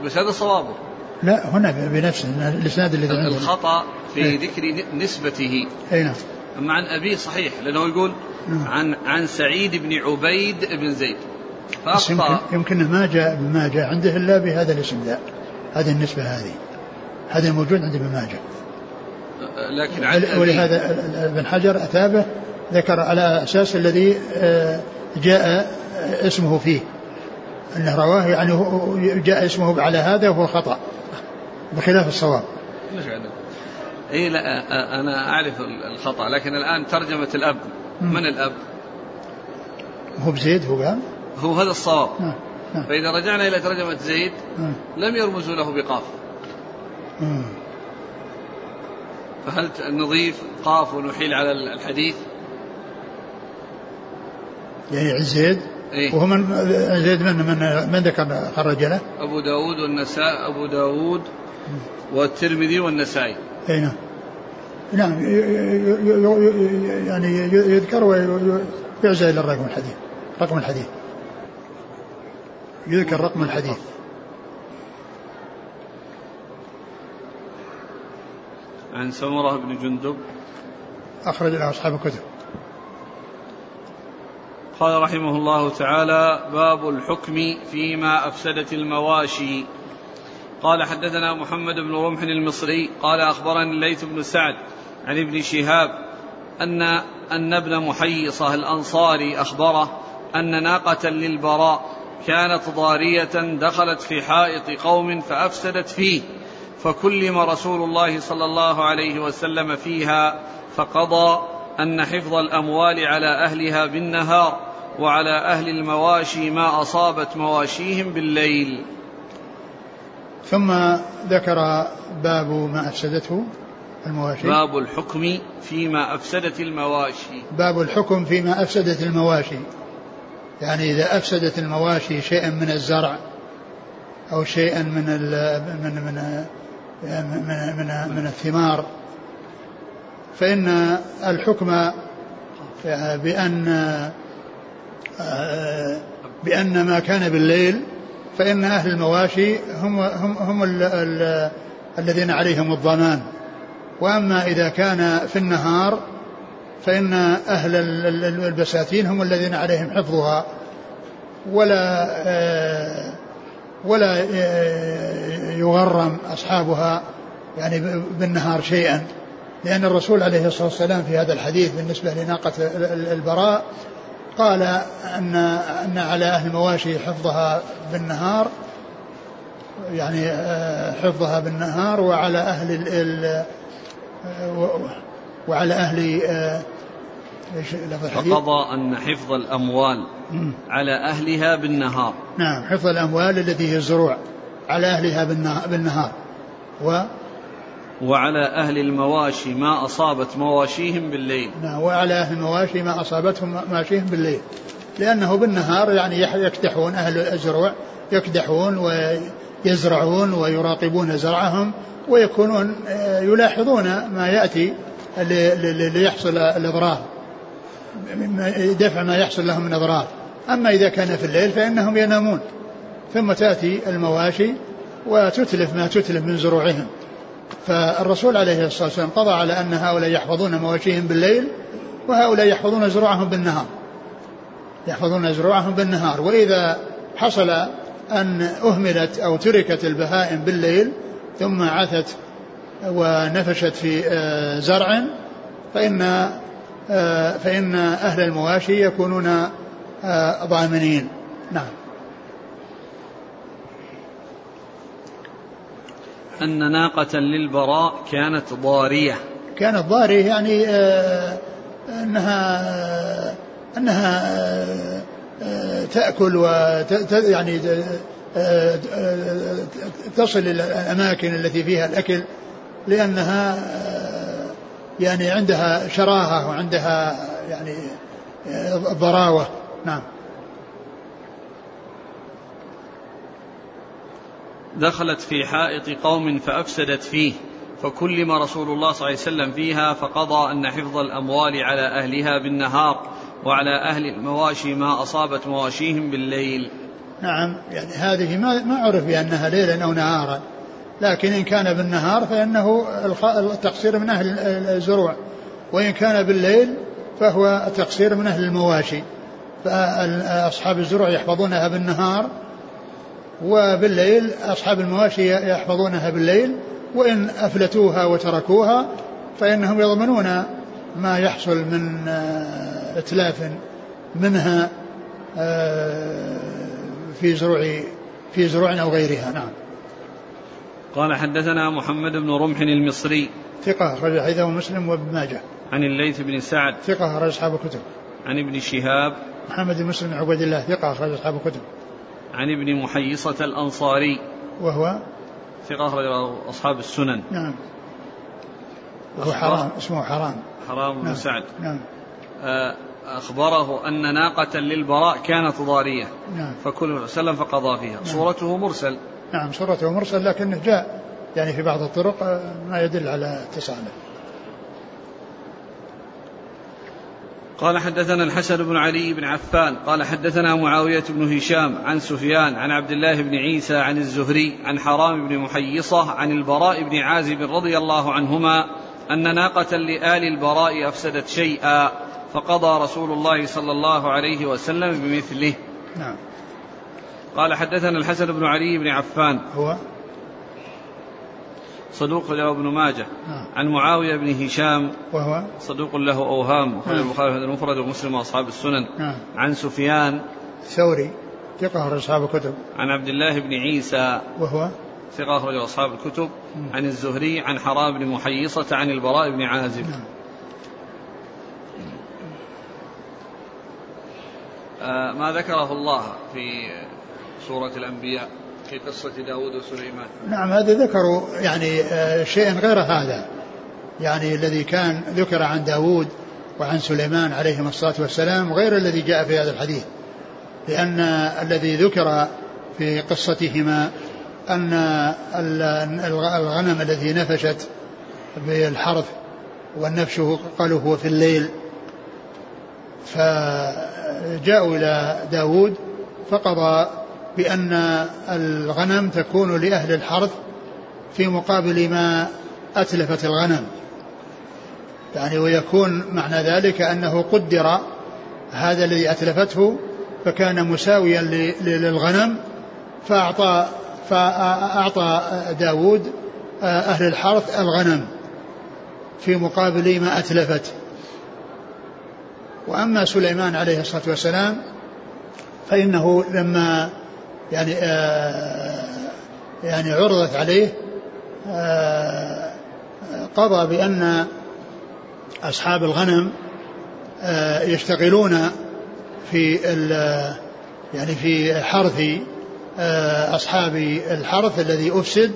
بس هذا صوابه لا هنا بنفسه الإسناد الذي الخطأ في إيه؟ ذكر نسبته. إي نعم. أما عن أبيه صحيح لأنه يقول نعم. عن عن سعيد بن عبيد بن زيد. فاخطا يمكن يمكن ما جاء ابن ماجه عنده إلا بهذا الاسم ذا هذه النسبة هذه. هذا الموجود عند ابن ماجه. لكن ولهذا ابن حجر اتى به ذكر على أساس الذي آه، جاء اسمه فيه أنه رواه يعني جاء اسمه على هذا وهو خطأ بخلاف الصواب اي لا أنا أعرف الخطأ لكن الآن ترجمة الأب من الأب؟ هو بزيد هو قال؟ هو هذا الصواب نعم. نعم. فإذا رجعنا إلى ترجمة زيد نعم. لم يرمزوا له بقاف فهل نضيف قاف ونحيل على الحديث؟ يعني زيد إيه؟ وهو من زيد من من من ذكر خرج له؟ أبو داود والنساء أبو داود والترمذي والنسائي أي نعم نعم يعني يذكر ويعزى إلى الرقم الحديث رقم الحديث يذكر رقم الحديث عن سمرة بن جندب. أخرج له أصحاب الكتب. قال رحمه الله تعالى باب الحكم فيما أفسدت المواشي. قال حدثنا محمد بن رمح المصري. قال أخبرني الليث بن سعد عن ابن شهاب أن أن ابن محيصة الأنصاري أخبره أن ناقة للبراء كانت ضارية دخلت في حائط قوم فأفسدت فيه. فكلم رسول الله صلى الله عليه وسلم فيها فقضى أن حفظ الأموال على أهلها بالنهار وعلى أهل المواشي ما أصابت مواشيهم بالليل. ثم ذكر باب ما أفسدته المواشي. باب الحكم فيما أفسدت المواشي. باب الحكم فيما أفسدت المواشي. يعني إذا أفسدت المواشي شيئا من الزرع أو شيئا من من من من, من, من الثمار. فإن الحكم بأن بأن ما كان بالليل فإن أهل المواشي هم هم هم ال ال الذين عليهم الضمان. وأما إذا كان في النهار فإن أهل البساتين هم الذين عليهم حفظها. ولا ولا يغرم أصحابها يعني بالنهار شيئا. لأن الرسول عليه الصلاة والسلام في هذا الحديث بالنسبة لناقة البراء قال أن أن على أهل المواشي حفظها بالنهار يعني آه، حفظها بالنهار وعلى أهل ال ال وعلى أهل آه، فقضى أن حفظ الأموال. على أهلها بالنهار. نعم حفظ الأموال التي هي الزروع على أهلها بالنهار. و وعلى أهل المواشي ما أصابت مواشيهم بالليل. نعم وعلى أهل المواشي ما أصابتهم مواشيهم بالليل. لأنه بالنهار يعني يكدحون أهل الزروع يكدحون ويزرعون ويراقبون زرعهم ويكونون آه، يلاحظون ما يأتي ليحصل الإضرار دفع ما يحصل لهم من إضرار. أما إذا كان في الليل فإنهم ينامون ثم تأتي المواشي وتتلف ما تتلف من زروعهم. فالرسول عليه الصلاة والسلام قضى على أن هؤلاء يحفظون مواشيهم بالليل وهؤلاء يحفظون زروعهم بالنهار. يحفظون زروعهم بالنهار. وإذا حصل أن أهملت أو تركت البهائم بالليل ثم عثت ونفشت في آه، زرع فإن آه، فإن أهل المواشي يكونون ضامنين. نعم. أن ناقة للبراء كانت ضارية. كانت ضارية يعني آه، أنها أنها تأكل وت يعني تصل إلى الأماكن التي فيها الأكل لأنها يعني عندها شراهة وعندها يعني ضراوة. نعم. دخلت في حائط قوم فأفسدت فيه فكلم رسول الله صلى الله عليه وسلم فيها فقضى أن حفظ الأموال على أهلها بالنهار وعلى أهل المواشي ما أصابت مواشيهم بالليل. نعم يعني هذه ما ما عرف بأنها ليلا أو نهارا لكن إن كان بالنهار فإنه التقصير من أهل الزروع وإن كان بالليل فهو التقصير من أهل المواشي. فأصحاب الزروع يحفظونها بالنهار وبالليل أصحاب المواشي يحفظونها بالليل وإن أفلتوها وتركوها فإنهم يضمنون ما يحصل من آه، إتلاف منها آه، في زروع في زروع أو غيرها. نعم. قال حدثنا محمد بن رمح المصري. ثقة أخرج حديثه مسلم وابن ماجه. عن الليث بن سعد. ثقة أخرج أصحاب الكتب. عن ابن شهاب. محمد بن مسلم عبيد الله ثقة أخرج أصحاب الكتب. عن ابن محيصة الأنصاري. وهو ثقة أخرج أصحاب السنن. نعم. وهو حرام اسمه حرام. حرام بن نعم. سعد. نعم. آه، أخبره أن ناقة للبراء كانت ضارية. نعم. فكل وسلم فقضى فيها. نعم. صورته مرسل. نعم صورته مرسل لكنه جاء. يعني في بعض الطرق آه، ما يدل على اتصاله. قال حدثنا الحسن بن علي بن عفان قال حدثنا معاوية بن هشام عن سفيان عن عبد الله بن عيسى عن الزهري عن حرام بن محيصة عن البراء بن عازب رضي الله عنهما أن ناقة لآل البراء أفسدت شيئا فقضى رسول الله صلى الله عليه وسلم بمثله. نعم. قال حدثنا الحسن بن علي بن عفان. هو؟ صدوق له ابن ماجه. نعم. عن معاوية بن هشام. وهو؟ صدوق له أوهام. أخرج نعم. البخاري هذا المفرد ومسلم وأصحاب السنن. نعم. عن سفيان. ثوري ثقة أخرج أصحاب الكتب. عن عبد الله بن عيسى. وهو؟ ثقة أخرج أصحاب الكتب. مم. عن الزهري. عن حرام بن محيصة. عن البراء بن عازب. نعم. آه ما ذكره الله في سورة الأنبياء. في قصة داود وسليمان؟ نعم هذا ذكروا يعني آه، شيئا غير هذا. يعني الذي كان ذكر عن داود وعن سليمان عليهما الصلاة والسلام غير الذي جاء في هذا الحديث. لأن الذي ذكر في قصتهما أن ال- الغنم الذي نفشت بالحرث والنفش قالوا هو في الليل. فجاءوا إلى داود فقضى بأن الغنم تكون لأهل الحرث في مقابل ما أتلفت الغنم. يعني ويكون معنى ذلك أنه قدر هذا الذي أتلفته فكان مساويا للغنم فأعطى فأعطى داود أهل الحرث الغنم في مقابل ما أتلفت. وأما سليمان عليه الصلاة والسلام فإنه لما يعني آه يعني عرضت عليه آه قضى بأن أصحاب الغنم آه يشتغلون في يعني في حرث أصحاب الحرث الذي أفسد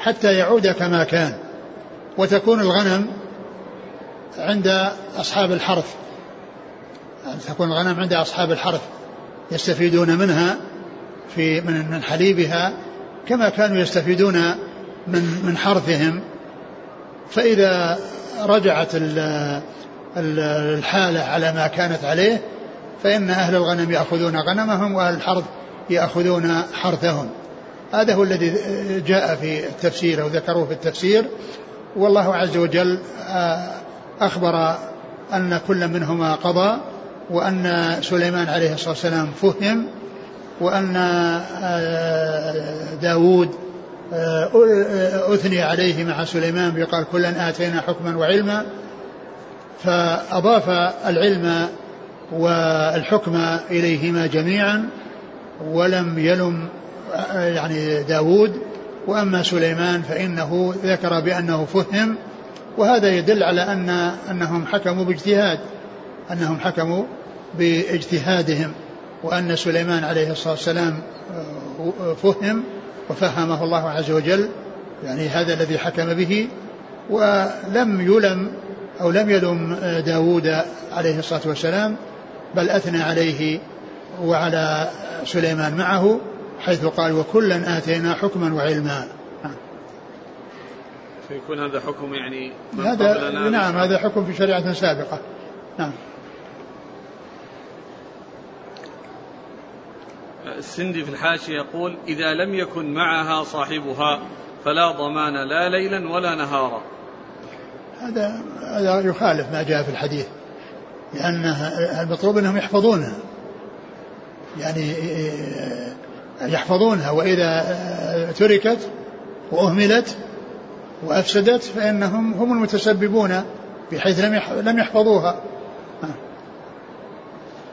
حتى يعود كما كان. وتكون الغنم عند أصحاب الحرث. تكون الغنم عند أصحاب الحرث يستفيدون منها. في من من حليبها كما كانوا يستفيدون من من حرثهم. فإذا رجعت ال- ال- الحالة على ما كانت عليه فإن أهل الغنم يأخذون غنمهم وأهل الحرث يأخذون حرثهم. هذا هو الذي جاء في التفسير أو ذكروه في التفسير. والله عز وجل آه، أخبر أن كل منهما قضى وأن سليمان عليه الصلاة والسلام فهم وأن آه، داود آه، أثني عليه مع سليمان بقال كلا آتينا حكما وعلما فأضاف العلم والحكم إليهما جميعا ولم يلم يعني داود وأما سليمان فإنه ذكر بأنه فهم وهذا يدل على أن أنهم حكموا باجتهاد أنهم حكموا باجتهادهم. وأن سليمان عليه الصلاة والسلام فهم وفهمه الله عز وجل يعني هذا الذي حكم به ولم يلم أو لم يلم داود عليه الصلاة والسلام بل أثنى عليه وعلى سليمان معه حيث قال وكلا آتينا حكما وعلما. فيكون هذا حكم يعني هذا نعم هذا حكم في شريعة سابقة. نعم. السندي في الحاشية يقول إذا لم يكن معها صاحبها فلا ضمان لا ليلا ولا نهارا. هذا هذا يخالف ما جاء في الحديث لأن المطلوب أنهم يحفظونها. يعني يحفظونها وإذا تركت وأهملت وأفسدت فإنهم هم المتسببون بحيث لم لم يحفظوها.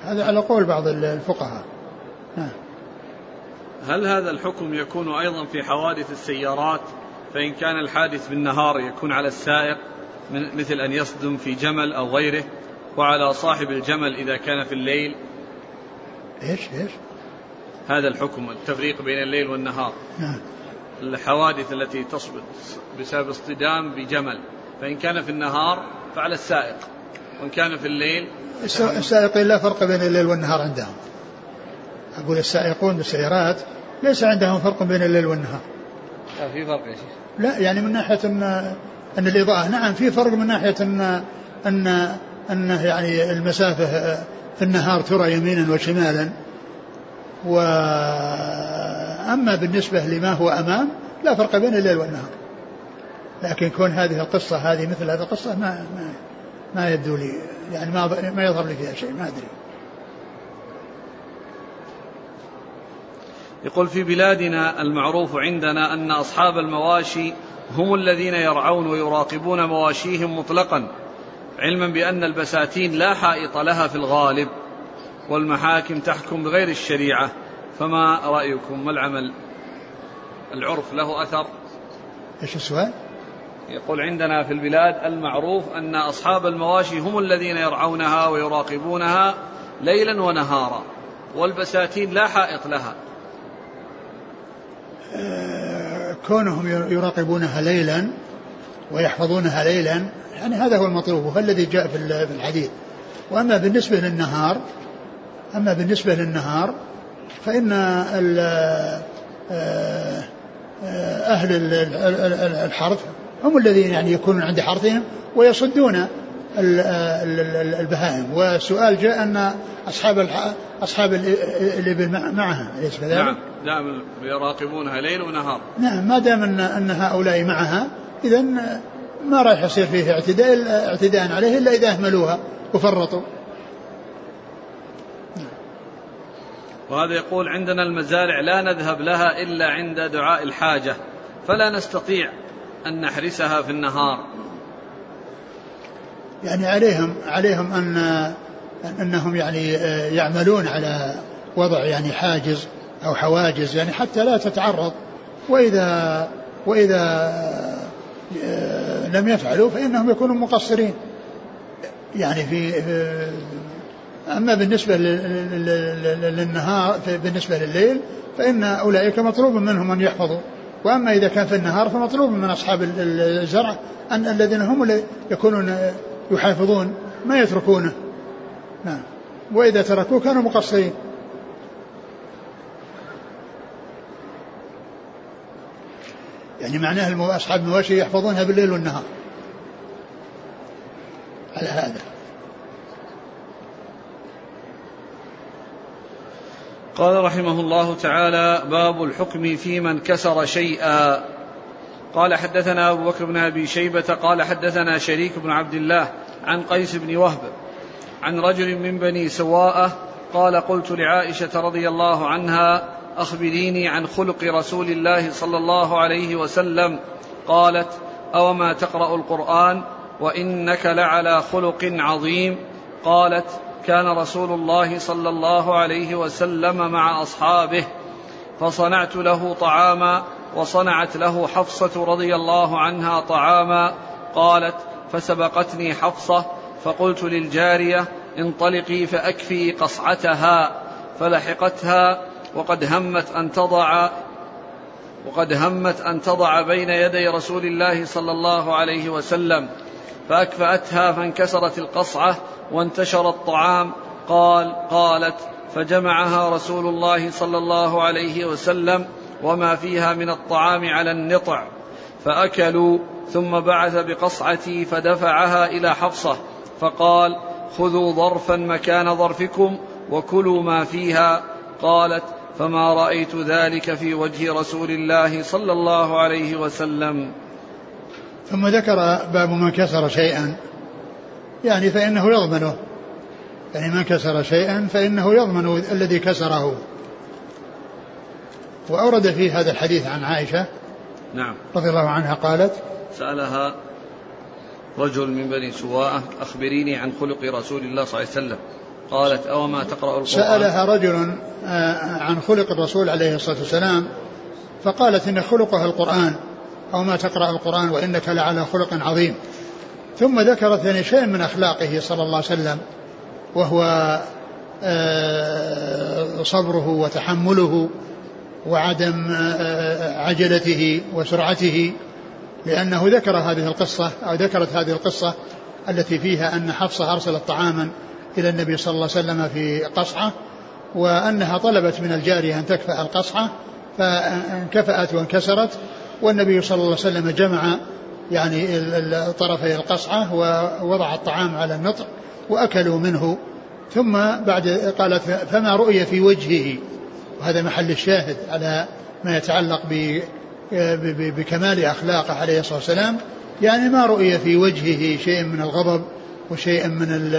هذا على قول بعض الفقهاء. هل هذا الحكم يكون أيضا في حوادث السيارات؟ فإن كان الحادث بالنهار يكون على السائق من مثل أن يصدم في جمل أو غيره وعلى صاحب الجمل إذا كان في الليل. إيش إيش؟ هذا الحكم التفريق بين الليل والنهار. نعم الحوادث التي تصبت بسبب اصطدام بجمل. فإن كان في النهار فعلى السائق وإن كان في الليل السائقين لا فرق بين الليل والنهار عندهم. أقول السائقون بالسيارات ليس عندهم فرق بين الليل والنهار. لا في فرق يا شيخ. لا يعني من ناحية أن أن الإضاءة نعم في فرق من ناحية أن أن أن يعني المسافة في النهار ترى يمينا وشمالا. وأما بالنسبة لما هو أمام لا فرق بين الليل والنهار. لكن كون هذه القصة هذه مثل هذه القصة ما ما, ما يبدو لي يعني ما ما يظهر لي فيها شيء ما أدري. يقول في بلادنا المعروف عندنا أن أصحاب المواشي هم الذين يرعون ويراقبون مواشيهم مطلقا علما بأن البساتين لا حائط لها في الغالب والمحاكم تحكم بغير الشريعة. فما رأيكم؟ ما العمل؟ العرف له أثر؟ إيش السؤال؟ يقول عندنا في البلاد المعروف أن أصحاب المواشي هم الذين يرعونها ويراقبونها ليلا ونهارا والبساتين لا حائط لها. كونهم يراقبونها ليلا ويحفظونها ليلا يعني هذا هو المطلوب وهو الذي جاء في الحديث. وأما بالنسبة للنهار أما بالنسبة للنهار فإن آه، آه، أهل الحرث هم الذين يعني يكونون عند حرثهم ويصدون البهائم والسؤال جاء أن أصحاب أصحاب الإبل معها أليس كذلك؟ نعم دائما يراقبونها ليل ونهار نعم ما دام ان أن هؤلاء معها اذا ما راح يصير فيه اعتداء اعتداء عليه إلا إذا أهملوها وفرطوا. وهذا يقول عندنا المزارع لا نذهب لها إلا عند دعاء الحاجة فلا نستطيع أن نحرسها في النهار. يعني عليهم عليهم أن أنهم يعني يعملون على وضع يعني حاجز أو حواجز يعني حتى لا تتعرض. واذا وإذا لم يفعلوا فإنهم يكونوا مقصرين. يعني في أما بالنسبة للنهار بالنسبة لليل فإن أولئك مطلوب منهم أن يحفظوا. وأما إذا كان في النهار فمطلوب من أصحاب الزرع ان الذين هم يكونون يحافظون ما يتركونه. نعم. وإذا تركوه كانوا مقصرين. يعني معناه أصحاب المواشي يحفظونها بالليل والنهار. على هذا. قال رحمه الله تعالى باب الحكم في من كسر شيئا. قال حدثنا أبو بكر بن أبي شيبة قال حدثنا شريك بن عبد الله عن قيس بن وهب عن رجل من بني سواءة قال قلت لعائشة رضي الله عنها أخبريني عن خلق رسول الله صلى الله عليه وسلم. قالت أوما تقرأ القرآن وإنك لعلى خلق عظيم. قالت كان رسول الله صلى الله عليه وسلم مع أصحابه فصنعت له طعاما وصنعت له حفصة رضي الله عنها طعاما قالت فسبقتني حفصة فقلت للجارية انطلقي فأكفي قصعتها فلحقتها وقد همت أن تضع وقد همت أن تضع بين يدي رسول الله صلى الله عليه وسلم فأكفأتها فانكسرت القصعة وانتشر الطعام قال قالت فجمعها رسول الله صلى الله عليه وسلم وما فيها من الطعام على النطع فأكلوا ثم بعث بقصعتي فدفعها إلى حفصة فقال خذوا ظرفا مكان ظرفكم وكلوا ما فيها. قالت فما رأيت ذلك في وجه رسول الله صلى الله عليه وسلم. ثم ذكر باب من كسر شيئا يعني فإنه يضمنه يعني من كسر شيئا فإنه يضمن الذي كسره. وأورد في هذا الحديث عن عائشة نعم. رضي الله عنها قالت سألها رجل من بني سواء أخبريني عن خلق رسول الله صلى الله عليه وسلم. قالت أو ما تقرأ القرآن؟ سألها رجل آه، عن خلق الرسول عليه الصلاة والسلام فقالت إن خلقها القرآن أو ما تقرأ القرآن وإنك لعلى خلق عظيم. ثم ذكرت يعني شيء من أخلاقه صلى الله عليه وسلم وهو آه، صبره وتحمله وعدم آه، عجلته وسرعته لأنه ذكر هذه القصة أو ذكرت هذه القصة التي فيها أن حفصة أرسلت طعاما إلى النبي صلى الله عليه وسلم في قصعة وأنها طلبت من الجارية أن تكفأ القصعة فانكفأت وانكسرت والنبي صلى الله عليه وسلم جمع يعني طرفي القصعة ووضع الطعام على النطق وأكلوا منه ثم بعد قالت فما رؤي في وجهه؟ وهذا محل الشاهد على ما يتعلق بكمال أخلاقه عليه الصلاة والسلام. يعني ما رؤي في وجهه شيء من الغضب وشيء من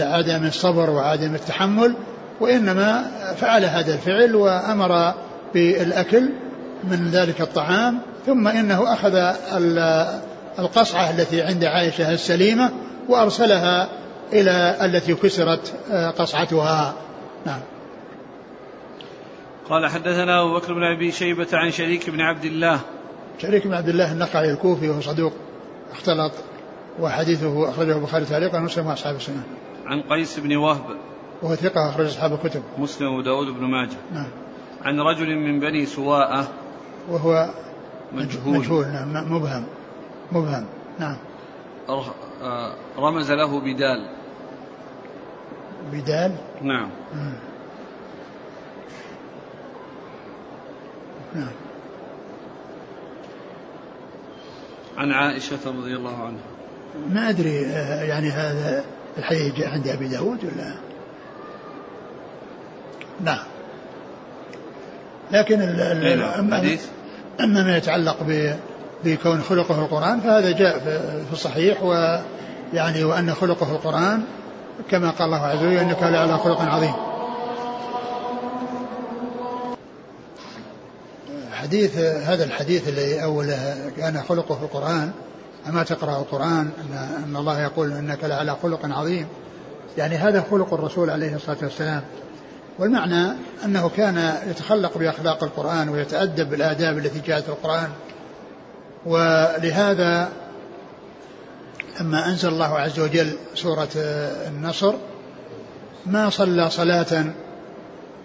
عدم الصبر وعدم التحمل وإنما فعل هذا الفعل وأمر بالأكل من ذلك الطعام ثم إنه أخذ القصعة التي عند عائشة السليمة وأرسلها إلى التي كسرت قصعتها. نعم. قال حدثنا أبو بكر بن أبي شيبة عن شريك بن عبد الله. شريك بن عبد الله النقعي الكوفي وهو صدوق اختلط وحديثه أخرجه البخاري تعليقا ومسلم وأصحاب السنة. عن قيس بن وهب. وهو ثقة أخرج أصحاب الكتب. مسلم وداود بن ماجه. نعم. عن رجل من بني سواءة. وهو مجهول. مجهول نعم مبهم مبهم نعم. آه، رمز له بدال. بدال؟ نعم. مم. نعم. عن عائشة رضي الله عنها. ما أدري آه، يعني هذا الحديث جاء عند أبي داود ولا؟ نعم. لكن الحديث أما ما يتعلق بكون خلقه القرآن فهذا جاء في الصحيح ويعني وأن خلقه القرآن كما قال الله عز وجل إنك لعلى خلق عظيم. حديث هذا الحديث الذي أوله كان خلقه في القرآن أما تقرأ القرآن أن, أن الله يقول إنك لعلى خلق عظيم. يعني هذا خلق الرسول عليه الصلاة والسلام. والمعنى أنه كان يتخلق بأخلاق القرآن ويتأدب بالآداب التي جاءت في القرآن. ولهذا لما أنزل الله عز وجل سورة النصر ما صلى صلاة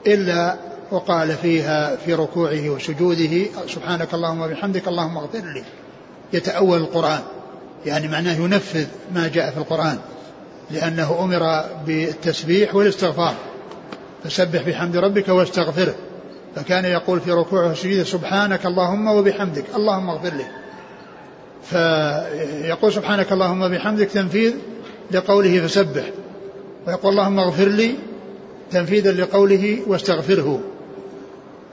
إلا وقال فيها في ركوعه وسجوده سبحانك اللهم وبحمدك اللهم اغفر لي. يتأول القرآن. يعني معناه ينفذ ما جاء في القرآن. لأنه أمر بالتسبيح والاستغفار. فسبح بحمد ربك واستغفره. فكان يقول في ركوعه وسجوده سبحانك اللهم وبحمدك اللهم اغفر لي. فيقول سبحانك اللهم وبحمدك تنفيذ لقوله فسبح. ويقول اللهم اغفر لي تنفيذا لقوله واستغفره.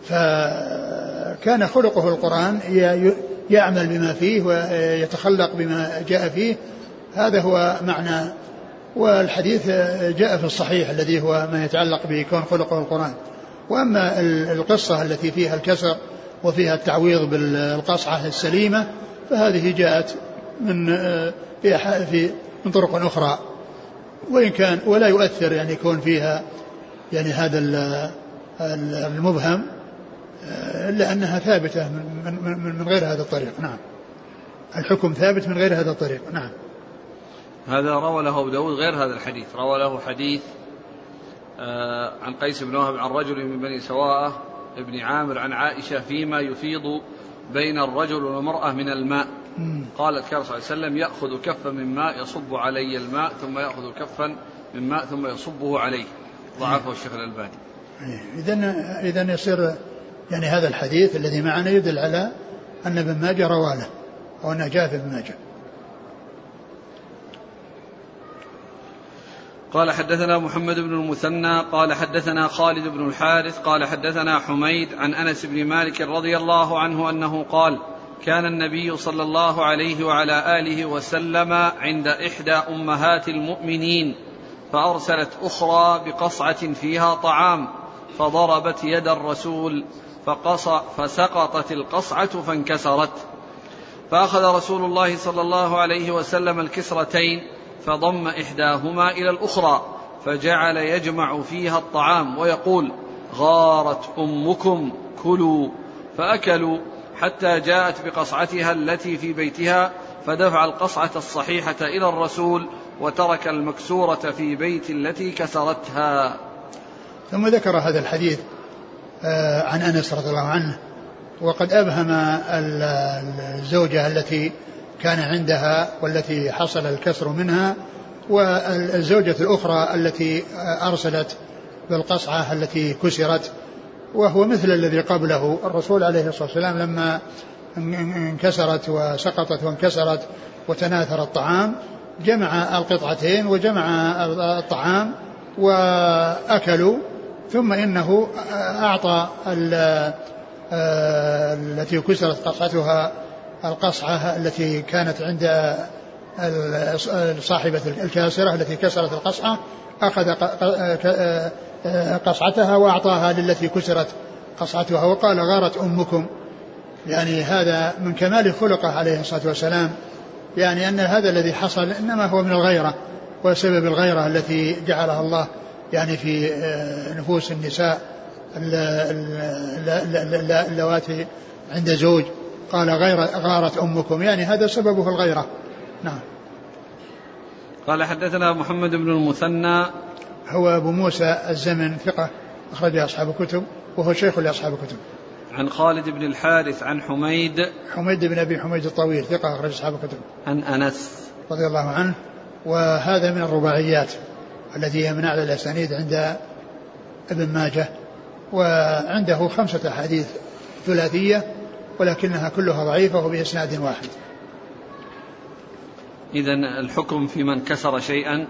فكان خلقه القرآن يعمل بما فيه ويتخلق بما جاء فيه. هذا هو معنى والحديث جاء في الصحيح الذي هو ما يتعلق بكون خلقه القرآن. وأما القصة التي فيها الكسر وفيها التعويض بالقصعة السليمة فهذه جاءت من في من طرق أخرى. وإن كان ولا يؤثر يعني يكون فيها يعني هذا المبهم. إلا أنها ثابتة من, من, من غير هذا الطريق. نعم. الحكم ثابت من غير هذا الطريق. نعم. هذا روى له أبو داود غير هذا الحديث. روى له حديث آه، عن قيس بن وهب عن رجل من بني سواء ابن عامر عن عائشة فيما يفيض بين الرجل والمرأة من الماء. قالت كان صلى الله عليه وسلم يأخذ كفا من ماء يصب علي الماء ثم يأخذ كفا من ماء ثم يصبه عليه. ضعفه الشيخ الألباني. إذا إذا يصير يعني هذا الحديث الذي معنا يدل على أن ابن ماجه رواله أو أنه جاء في ابن ماجه. قال حدثنا محمد بن المثنى قال حدثنا خالد بن الحارث قال حدثنا حميد عن أنس بن مالك رضي الله عنه أنه قال كان النبي صلى الله عليه وعلى آله وسلم عند إحدى أمهات المؤمنين فأرسلت أخرى بقصعة فيها طعام فضربت يد الرسول فقص فسقطت القصعة فانكسرت. فأخذ رسول الله صلى الله عليه وسلم الكسرتين فضم إحداهما إلى الأخرى فجعل يجمع فيها الطعام ويقول غارت أمكم كلوا. فأكلوا حتى جاءت بقصعتها التي في بيتها فدفع القصعة الصحيحة إلى الرسول وترك المكسورة في بيت التي كسرتها. ثم ذكر هذا الحديث عن أنس رضي الله عنه وقد أبهم الزوجة التي كان عندها والتي حصل الكسر منها والزوجة الأخرى التي أرسلت بالقصعة التي كسرت وهو مثل الذي قبله. الرسول عليه الصلاة والسلام لما انكسرت وسقطت وانكسرت وتناثر الطعام جمع القطعتين وجمع الطعام وأكلوا ثم إنه أعطى التي كسرت قطعتها القصعة التي كانت عند صاحبة الكاسرة التي كسرت القصعة أخذ قصعتها وأعطاها للتي كسرت قصعتها وقال غارت أمكم. يعني هذا من كمال خلقه عليه الصلاة والسلام. يعني أن هذا الذي حصل إنما هو من الغيرة وسبب الغيرة التي جعلها الله. يعني في نفوس النساء اللواتي عند زوج. قال غير غارت أمكم. يعني هذا سببه الغيرة. نعم. قال حدثنا محمد بن المثنى. هو أبو موسى الزمن ثقة أخرج أصحاب الكتب وهو شيخ لأصحاب الكتب. عن خالد بن الحارث عن حميد. حميد بن أبي حميد الطويل ثقة أخرج أصحاب الكتب. عن أنس. رضي الله عنه. وهذا من الرباعيات. التي هي من أعلى الأسانيد عند ابن ماجه وعنده خمسة أحاديث ثلاثية ولكنها كلها ضعيفة وبإسناد واحد. إذا الحكم في من كسر شيئا؟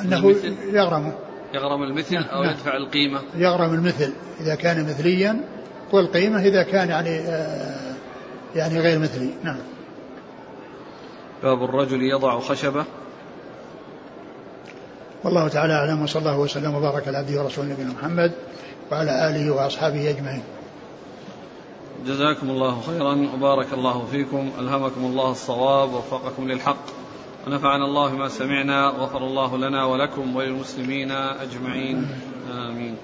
أنه يغرم. يغرم المثل أو نعم. يدفع القيمة. يغرم المثل إذا كان مثليا والقيمة إذا كان يعني آه يعني غير مثلي. نعم. باب الرجل يضع خشبة. والله تعالى أعلم وصلى الله وسلم وبارك على عبده ورسوله نبينا محمد وعلى آله وأصحابه أجمعين. جزاكم الله خيرا وبارك الله فيكم ألهمكم الله الصواب ووفقكم للحق. ونفعنا الله ما سمعنا وغفر الله لنا ولكم وللمسلمين أجمعين. آمين.